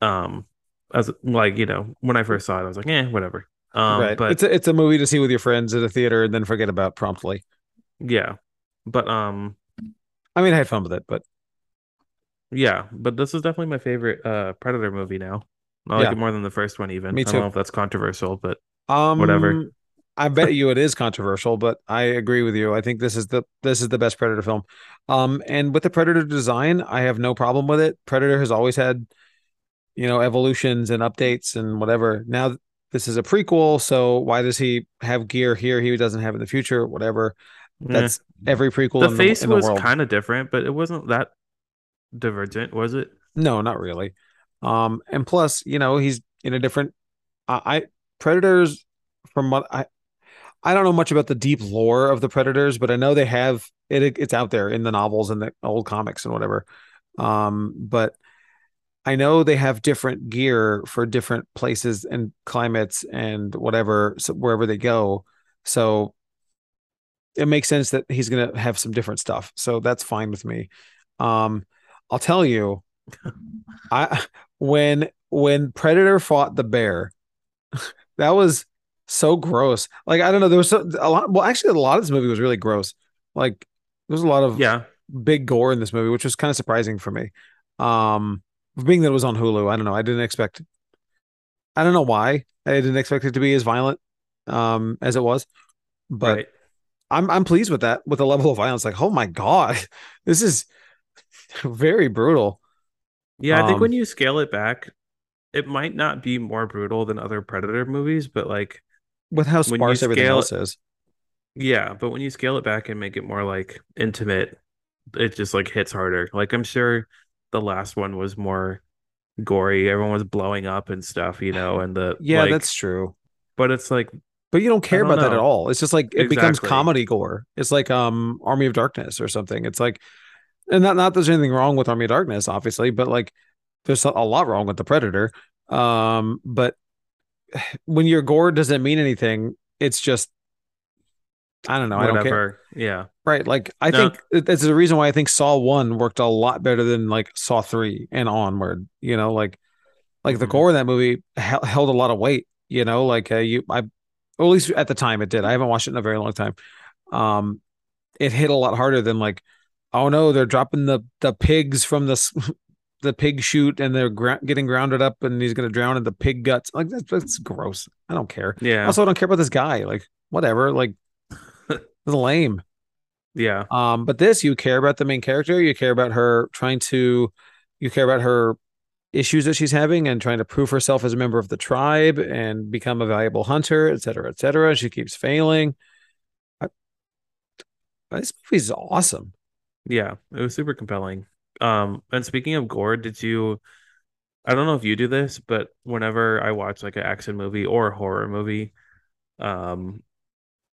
um as like, you know, when I first saw it, I was like, eh, whatever. Um right. but It's a it's a movie to see with your friends at a theater and then forget about promptly. Yeah. But um I mean, I had fun with it, but yeah, but this is definitely my favorite uh Predator movie now. I like Yeah. it more than the first one even. Me I don't too. know if that's controversial, but um Whatever. I bet you it is controversial, but I agree with you. I think this is the this is the best Predator film. Um and with the Predator design, I have no problem with it. Predator has always had you know evolutions and updates and whatever. Now this is a prequel, so why does he have gear here he doesn't have in the future? Whatever. That's every prequel the in face the, in was kind of different, but it wasn't that divergent, was it? No, not really. Um, and plus, you know, he's in a different. I, I Predators, from what I, I don't know much about the deep lore of the Predators, but I know they have it. It's out there in the novels and the old comics and whatever. Um, but I know they have different gear for different places and climates and whatever, so wherever they go. So it makes sense that he's gonna have some different stuff. So that's fine with me. Um, I'll tell you, I when when Predator fought the bear, that was so gross. Like I don't know, there was so, a lot. Well, actually, a lot of this movie was really gross. Like there was a lot of Yeah. big gore in this movie, which was kind of surprising for me. Um, being that it was on Hulu, I don't know. I didn't expect. I don't know why I didn't expect it to be as violent um as it was, but right. I'm I'm pleased with that with the level of violence. Like, oh my god, this is very brutal. Yeah, I think Um, when you scale it back, it might not be more brutal than other Predator movies, but like, with how sparse everything else is. yeah, but when you scale it back and make it more like intimate, it just like hits harder. Like, I'm sure the last one was more gory. Everyone was blowing up and stuff, you know, and the Yeah, like, that's true. but it's like, But you don't care don't about that at all. It's just like it becomes comedy gore. It's like um Army of Darkness or something. It's like and not not there's anything wrong with Army of Darkness, obviously, but like there's a lot wrong with the Predator. Um, but when your gore doesn't mean anything, it's just I don't know. I don't care. Yeah. Right. Like I No. think it- that's the reason why I think Saw one worked a lot better than like Saw three and onward. You know, like like the Mhm. gore in that movie held a lot of weight. You know, like uh, you I, or at least at the time it did. I haven't watched it in a very long time. Um, it hit a lot harder than like, oh no, they're dropping the the pigs from the the pig chute and they're getting grounded up and he's gonna drown in the pig guts. Like that's that's gross. I don't care. Yeah. Also, I don't care about this guy. Like whatever. Like lame. yeah. Um, but this you care about the main character, you care about her trying to you care about her issues that she's having and trying to prove herself as a member of the tribe and become a valuable hunter, et cetera, et cetera. She keeps failing. I, this movie's awesome. Yeah, it was super compelling. Um, and speaking of gore, did you, I don't know if you do this, but whenever I watch like an action movie or a horror movie, um,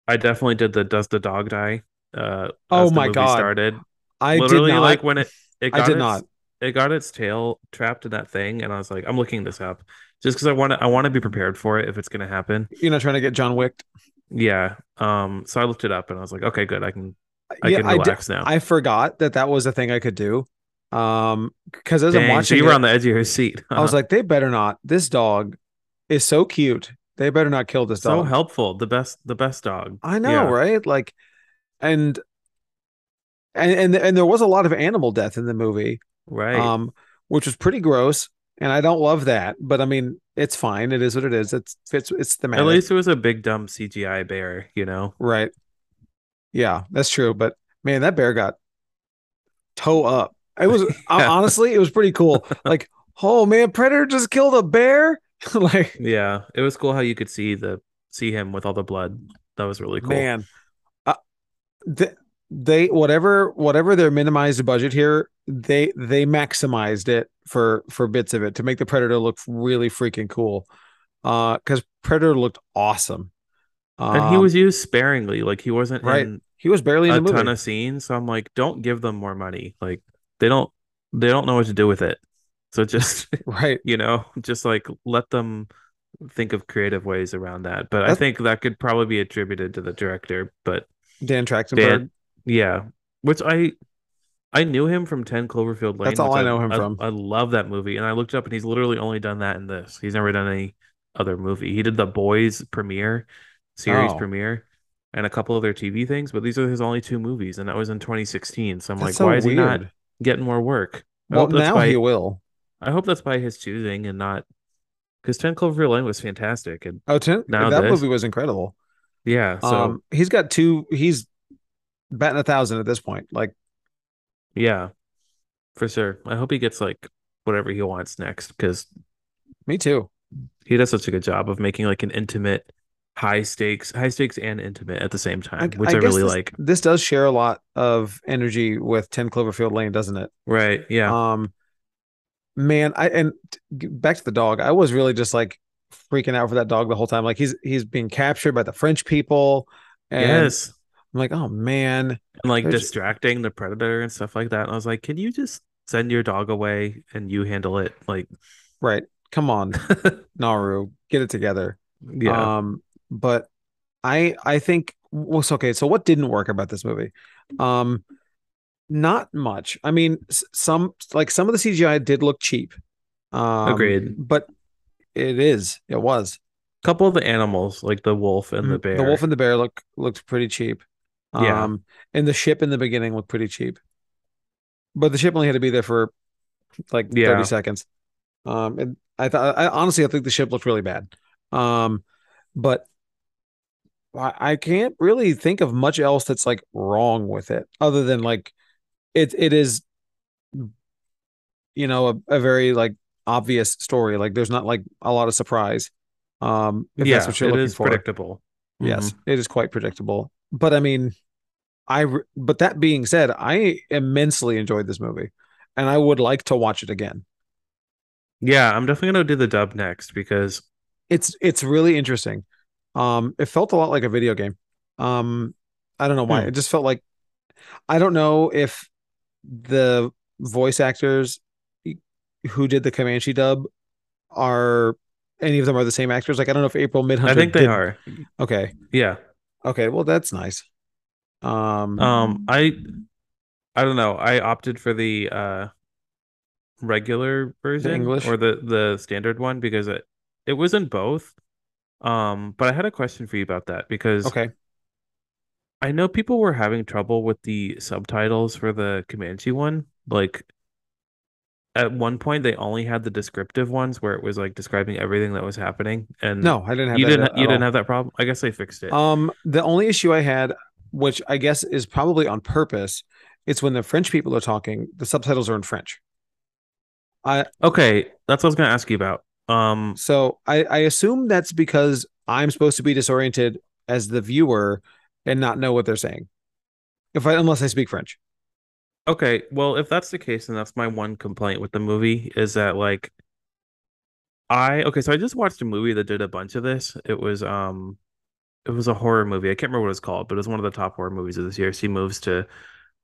I definitely did the does the dog die? Uh, Oh as the my movie God. started. I Literally, did not like when it it I did its, not. It got its tail trapped in that thing, and I was like, I'm looking this up just because I want to I want to be prepared for it if it's gonna happen. you're not trying to get John Wick. Yeah. Um. So I looked it up, and I was like, okay, good. I can I yeah, can I, did, relax now. I forgot that that was a thing I could do. Um, because as I'm Dang, so watching you were it, on the edge of your seat. I was like, they better not. This dog is so cute. They better not kill this so dog. So helpful. The best, the best dog. I know, Yeah. right? Like, and and and and there was a lot of animal death in the movie, Right. um, which was pretty gross, and I don't love that. But I mean, it's fine. It is what it is. It's fits. It's the matter. At least it was a big dumb CGI bear, you know. right? Yeah, that's true. But man, that bear got toe up. It was Yeah. honestly, it was pretty cool. Like, oh man, Predator just killed a bear. like, Yeah, it was cool how you could see the see him with all the blood. That was really cool. man uh, th- they whatever whatever their minimized budget here they they maximized it for for bits of it to make the predator look really freaking cool uh because predator looked awesome and he Um, was used sparingly. Like he wasn't right. in he was barely in a the movie ton of scenes. So I'm like, don't give them more money. Like they don't they don't know what to do with it. So just right you know, just like let them think of creative ways around that. But I think that could probably be attributed to the director. But dan trachtenberg Dan, yeah, which I I knew him from 10 Cloverfield Lane. That's all I know him from. I love that movie, and I looked up, and he's literally only done that in this. He's never done any other movie. He did the Boys premiere, series Oh. premiere, and a couple other TV things, but these are his only two movies, and that was in 2016. So I'm That's like, so why is he not getting more work? I well that's now by he will I hope that's by his choosing and not because 10 Cloverfield Lane was fantastic, and oh ten, Now that this. movie was incredible yeah, so um he's got two he's batting a thousand at this point like yeah, for sure. I hope he gets like whatever he wants next because me too he does such a good job of making like an intimate high stakes high stakes and intimate at the same time which i, guess really this, like this does share a lot of energy with 10 cloverfield lane doesn't it right yeah Um, man, I and back to the dog. I was really just like freaking out for that dog the whole time. Like he's he's being captured by the French people, and yes I'm like, oh man, and like there's- distracting the predator and stuff like that and i was like can you just send your dog away and you handle it like right? Come on, Naru, get it together. yeah Um, but I I think well, okay. So what didn't work about this movie? Um, not much. I mean, some like some of the CGI did look cheap. Um, Agreed. But it is. It was. A couple of the animals, like the wolf and the Mm, bear. The wolf and the bear look looked pretty cheap. Yeah. Um, and the ship in the beginning looked pretty cheap. But the ship only had to be there for like Yeah. 30 seconds. Um, and I thought I honestly I think the ship looked really bad. Um, but I, I can't really think of much else that's like wrong with it other than like it it is you know a, a very like obvious story. Like there's not like a lot of surprise. Um, if yeah, that's what you're it looking is for. predictable. Yes, Mhm. it is quite predictable. But I mean, I but that being said, I immensely enjoyed this movie, and I would like to watch it again. Yeah, I'm definitely gonna do the dub next because It's it's really interesting. Um, it felt a lot like a video game. Um, I don't know why. Hmm. It just felt like I don't know if the voice actors who did the Comanche dub are any of them are the same actors. Like I don't know if April Midthunder. I think they did- are. Okay. Yeah. Okay. Well, that's nice. Um. Um, I I don't know. I opted for the uh regular version English? or the the standard one because it it was in both. Um, but I had a question for you about that because okay. I know people were having trouble with the subtitles for the Comanche one. Like at one point they only had the descriptive ones where it was like describing everything that was happening and No, I didn't have you that didn't you didn't have that problem? I guess they fixed it. Um, the only issue I had, which I guess is probably on purpose, it's when the French people are talking, the subtitles are in French. I Okay, that's what I was gonna ask you about. Um, so I I assume that's because I'm supposed to be disoriented as the viewer and not know what they're saying. If I unless I speak French. Okay, well, if that's the case, then that's my one complaint with the movie is that like I okay, so I just watched a movie that did a bunch of this. It was um it was a horror movie. I can't remember what it was called, but it was one of the top horror movies of this year. She moves to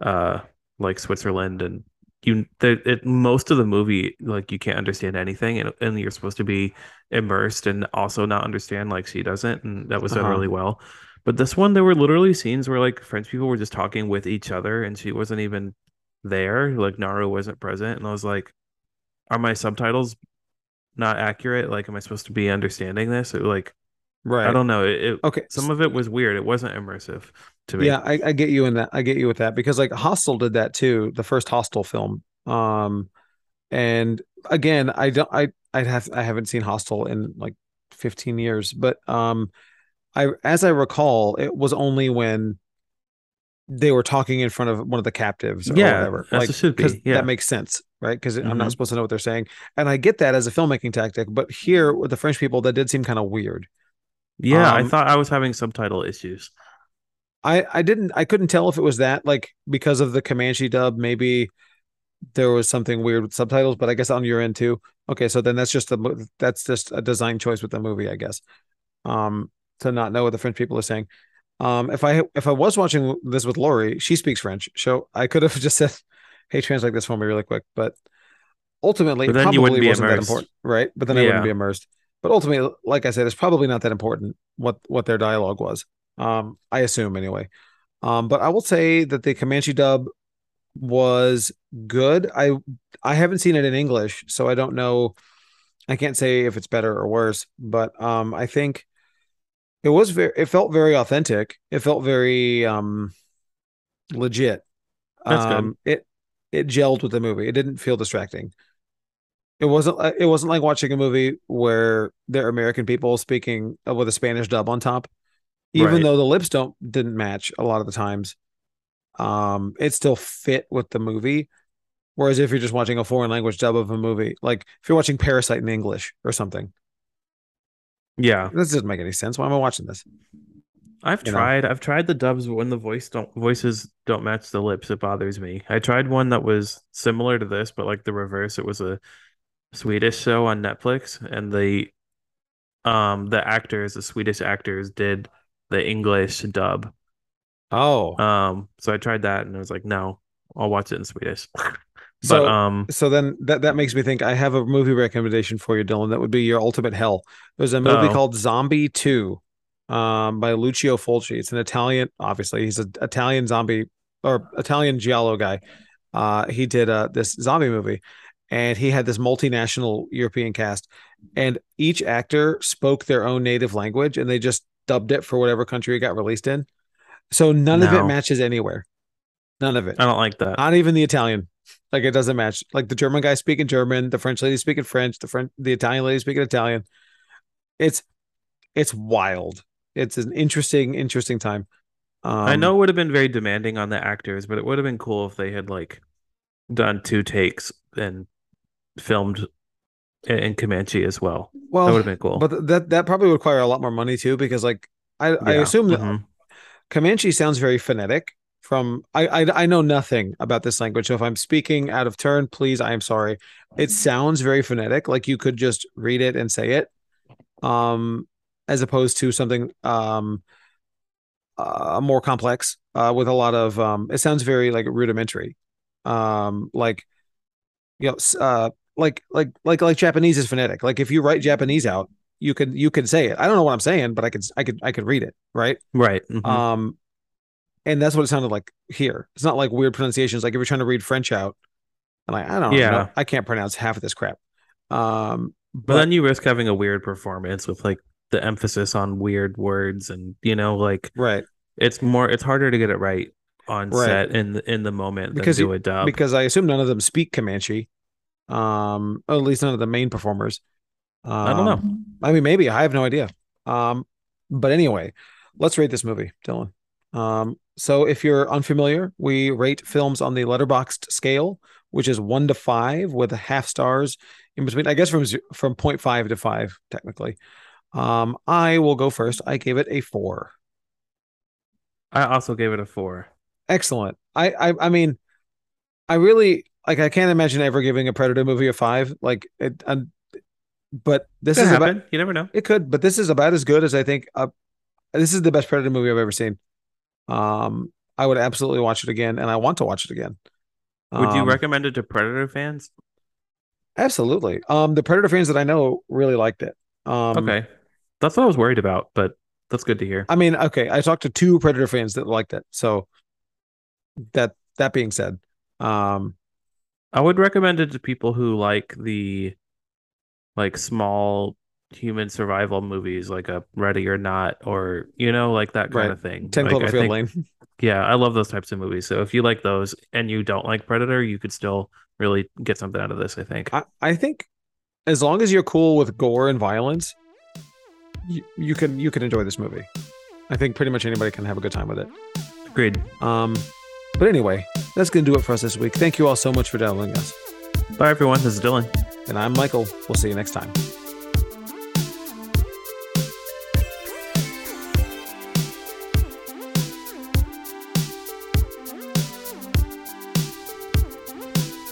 uh like Switzerland and you the it most of the movie like you can't understand anything and, and you're supposed to be immersed and also not understand like she doesn't and that was done Uh-huh. really well. But this one there were literally scenes where like French people were just talking with each other and she wasn't even there, like Naru wasn't present and I was like are my subtitles not accurate? Like am I supposed to be understanding this? Or, like Right. I don't know. It, it Okay. some of it was weird. It wasn't immersive to me. Yeah, I, I get you in that. I get you with that because like Hostel did that too, the first Hostel film. Um, and again, I don't, I, I have, I haven't seen Hostel in like 15 years, but um, I, as I recall, it was only when they were talking in front of one of the captives or Yeah, whatever. Like, should be, yeah. that makes sense, right? Because I'm not Mhm. supposed to know what they're saying, and I get that as a filmmaking tactic. But here with the French people, that did seem kind of weird. Yeah, I Um, thought I was having subtitle issues. I I didn't I couldn't tell if it was that like because of the Comanche dub maybe there was something weird with subtitles but I guess on your end too. Okay, so then that's just the that's just a design choice with the movie I guess. Um to not know what the French people are saying. Um if I if I was watching this with Lori, she speaks French. So I could have just said hey translate this for me really quick, but ultimately But then you wouldn't probably wasn't that important, right? But then I wouldn't be immersed. But ultimately like I said it's probably not that important what what their dialogue was. Um I assume anyway. Um, but I will say that the Comanche dub was good. I I haven't seen it in English, so I don't know. I can't say if it's better or worse, but um, I think it was very. It felt very authentic. It felt very um, legit. That's good. um, It it gelled with the movie. It didn't feel distracting. It wasn't. It wasn't like watching a movie where they're American people speaking with a Spanish dub on top even Right. though the lips don't didn't match a lot of the times um it still fit with the movie whereas if you're just watching a foreign language dub of a movie like if you're watching parasite in english or something Yeah, this doesn't make any sense why am i watching this I've You know. tried. I've tried the dubs but when the voice don't voices don't match the lips. It bothers me. I tried one that was similar to this, but like the reverse. It was a Swedish show on Netflix, and the um the actors, the Swedish actors, did the English dub. oh Um, so I tried that, and I was like, no, I'll watch it in Swedish. so But um, so then that that makes me think i have a movie recommendation for you dylan that would be your ultimate hell there's a movie Uh-oh. called zombie 2 um, by Lucio Fulci. It's an Italian, obviously, he's an Italian zombie or Italian giallo guy. Uh, he did uh, this zombie movie, and he had this multinational European cast, and each actor spoke their own native language, and they just dubbed it for whatever country it got released in. So none of it matches anywhere. None of it. I don't like that. Not even the Italian. Like it doesn't match. Like the German guy speaking German, the French lady speaking French, the French, the Italian lady speaking Italian. It's it's wild. It's an interesting, interesting time. Um, I know it would have been very demanding on the actors, but it would have been cool if they had like done two takes and filmed in Comanche as well. Well, that would have been cool. but that that probably would require a lot more money too, because like I, I assume that mhm. Comanche sounds very phonetic. From I, I I know nothing about this language, so if I'm speaking out of turn, please, I am sorry. It sounds very phonetic, like you could just read it and say it, um, as opposed to something um, uh, more complex, uh, with a lot of um. It sounds very like rudimentary, um, like you know, uh, like like like like Japanese is phonetic. Like if you write Japanese out, you could you could say it. I don't know what I'm saying, but I could I could I could read it, right? right. mhm. Um, and that's what it sounded like here. It's not like weird pronunciations. Like if you're trying to read French out, I'm like, I don't Yeah. know. I can't pronounce half of this crap. Um, but, but, then you risk having a weird performance with like the emphasis on weird words and you know like right it's more it's harder to get it right on Right. set in the in the moment Because than do you- because I assume none of them speak Comanche. Um, at least none of the main performers. Um, I don't know. I mean, maybe I have no idea. Um, but anyway, let's rate this movie, Dylan. Um, so if you're unfamiliar, we rate films on the Letterboxd scale, which is one to five with half stars in between. I guess from from 0.5 to five, technically. Um, I will go first. I gave it a four. I also gave it a four. Excellent. I I, I mean, I really like. I can't imagine ever giving a Predator movie a five. Like it. But this Could is about happen. you never know. It could, but this is about as good as I think. Uh, this is the best Predator movie I've ever seen. Um, I would absolutely watch it again, and I want to watch it again. Would you Um, recommend it to Predator fans? Absolutely. Um, the Predator fans that I know really liked it. Um, okay. That's what I was worried about, but that's good to hear. I mean, okay, I talked to two Predator fans that liked it. So that that being said, um, I would recommend it to people who like the like small human survival movies like a Ready or Not or you know like that kind Right. of thing. Ten Like, Cloverfield think- Lane. Yeah, I love those types of movies. So if you like those and you don't like Predator, you could still really get something out of this, I think. I, I think as long as you're cool with gore and violence, you, you can you can enjoy this movie. I think pretty much anybody can have a good time with it. Agreed. Um, but anyway, that's gonna do it for us this week. Thank you all so much for downloading us, Bye everyone. This is Dylan. and I'm Michael. We'll see you next time.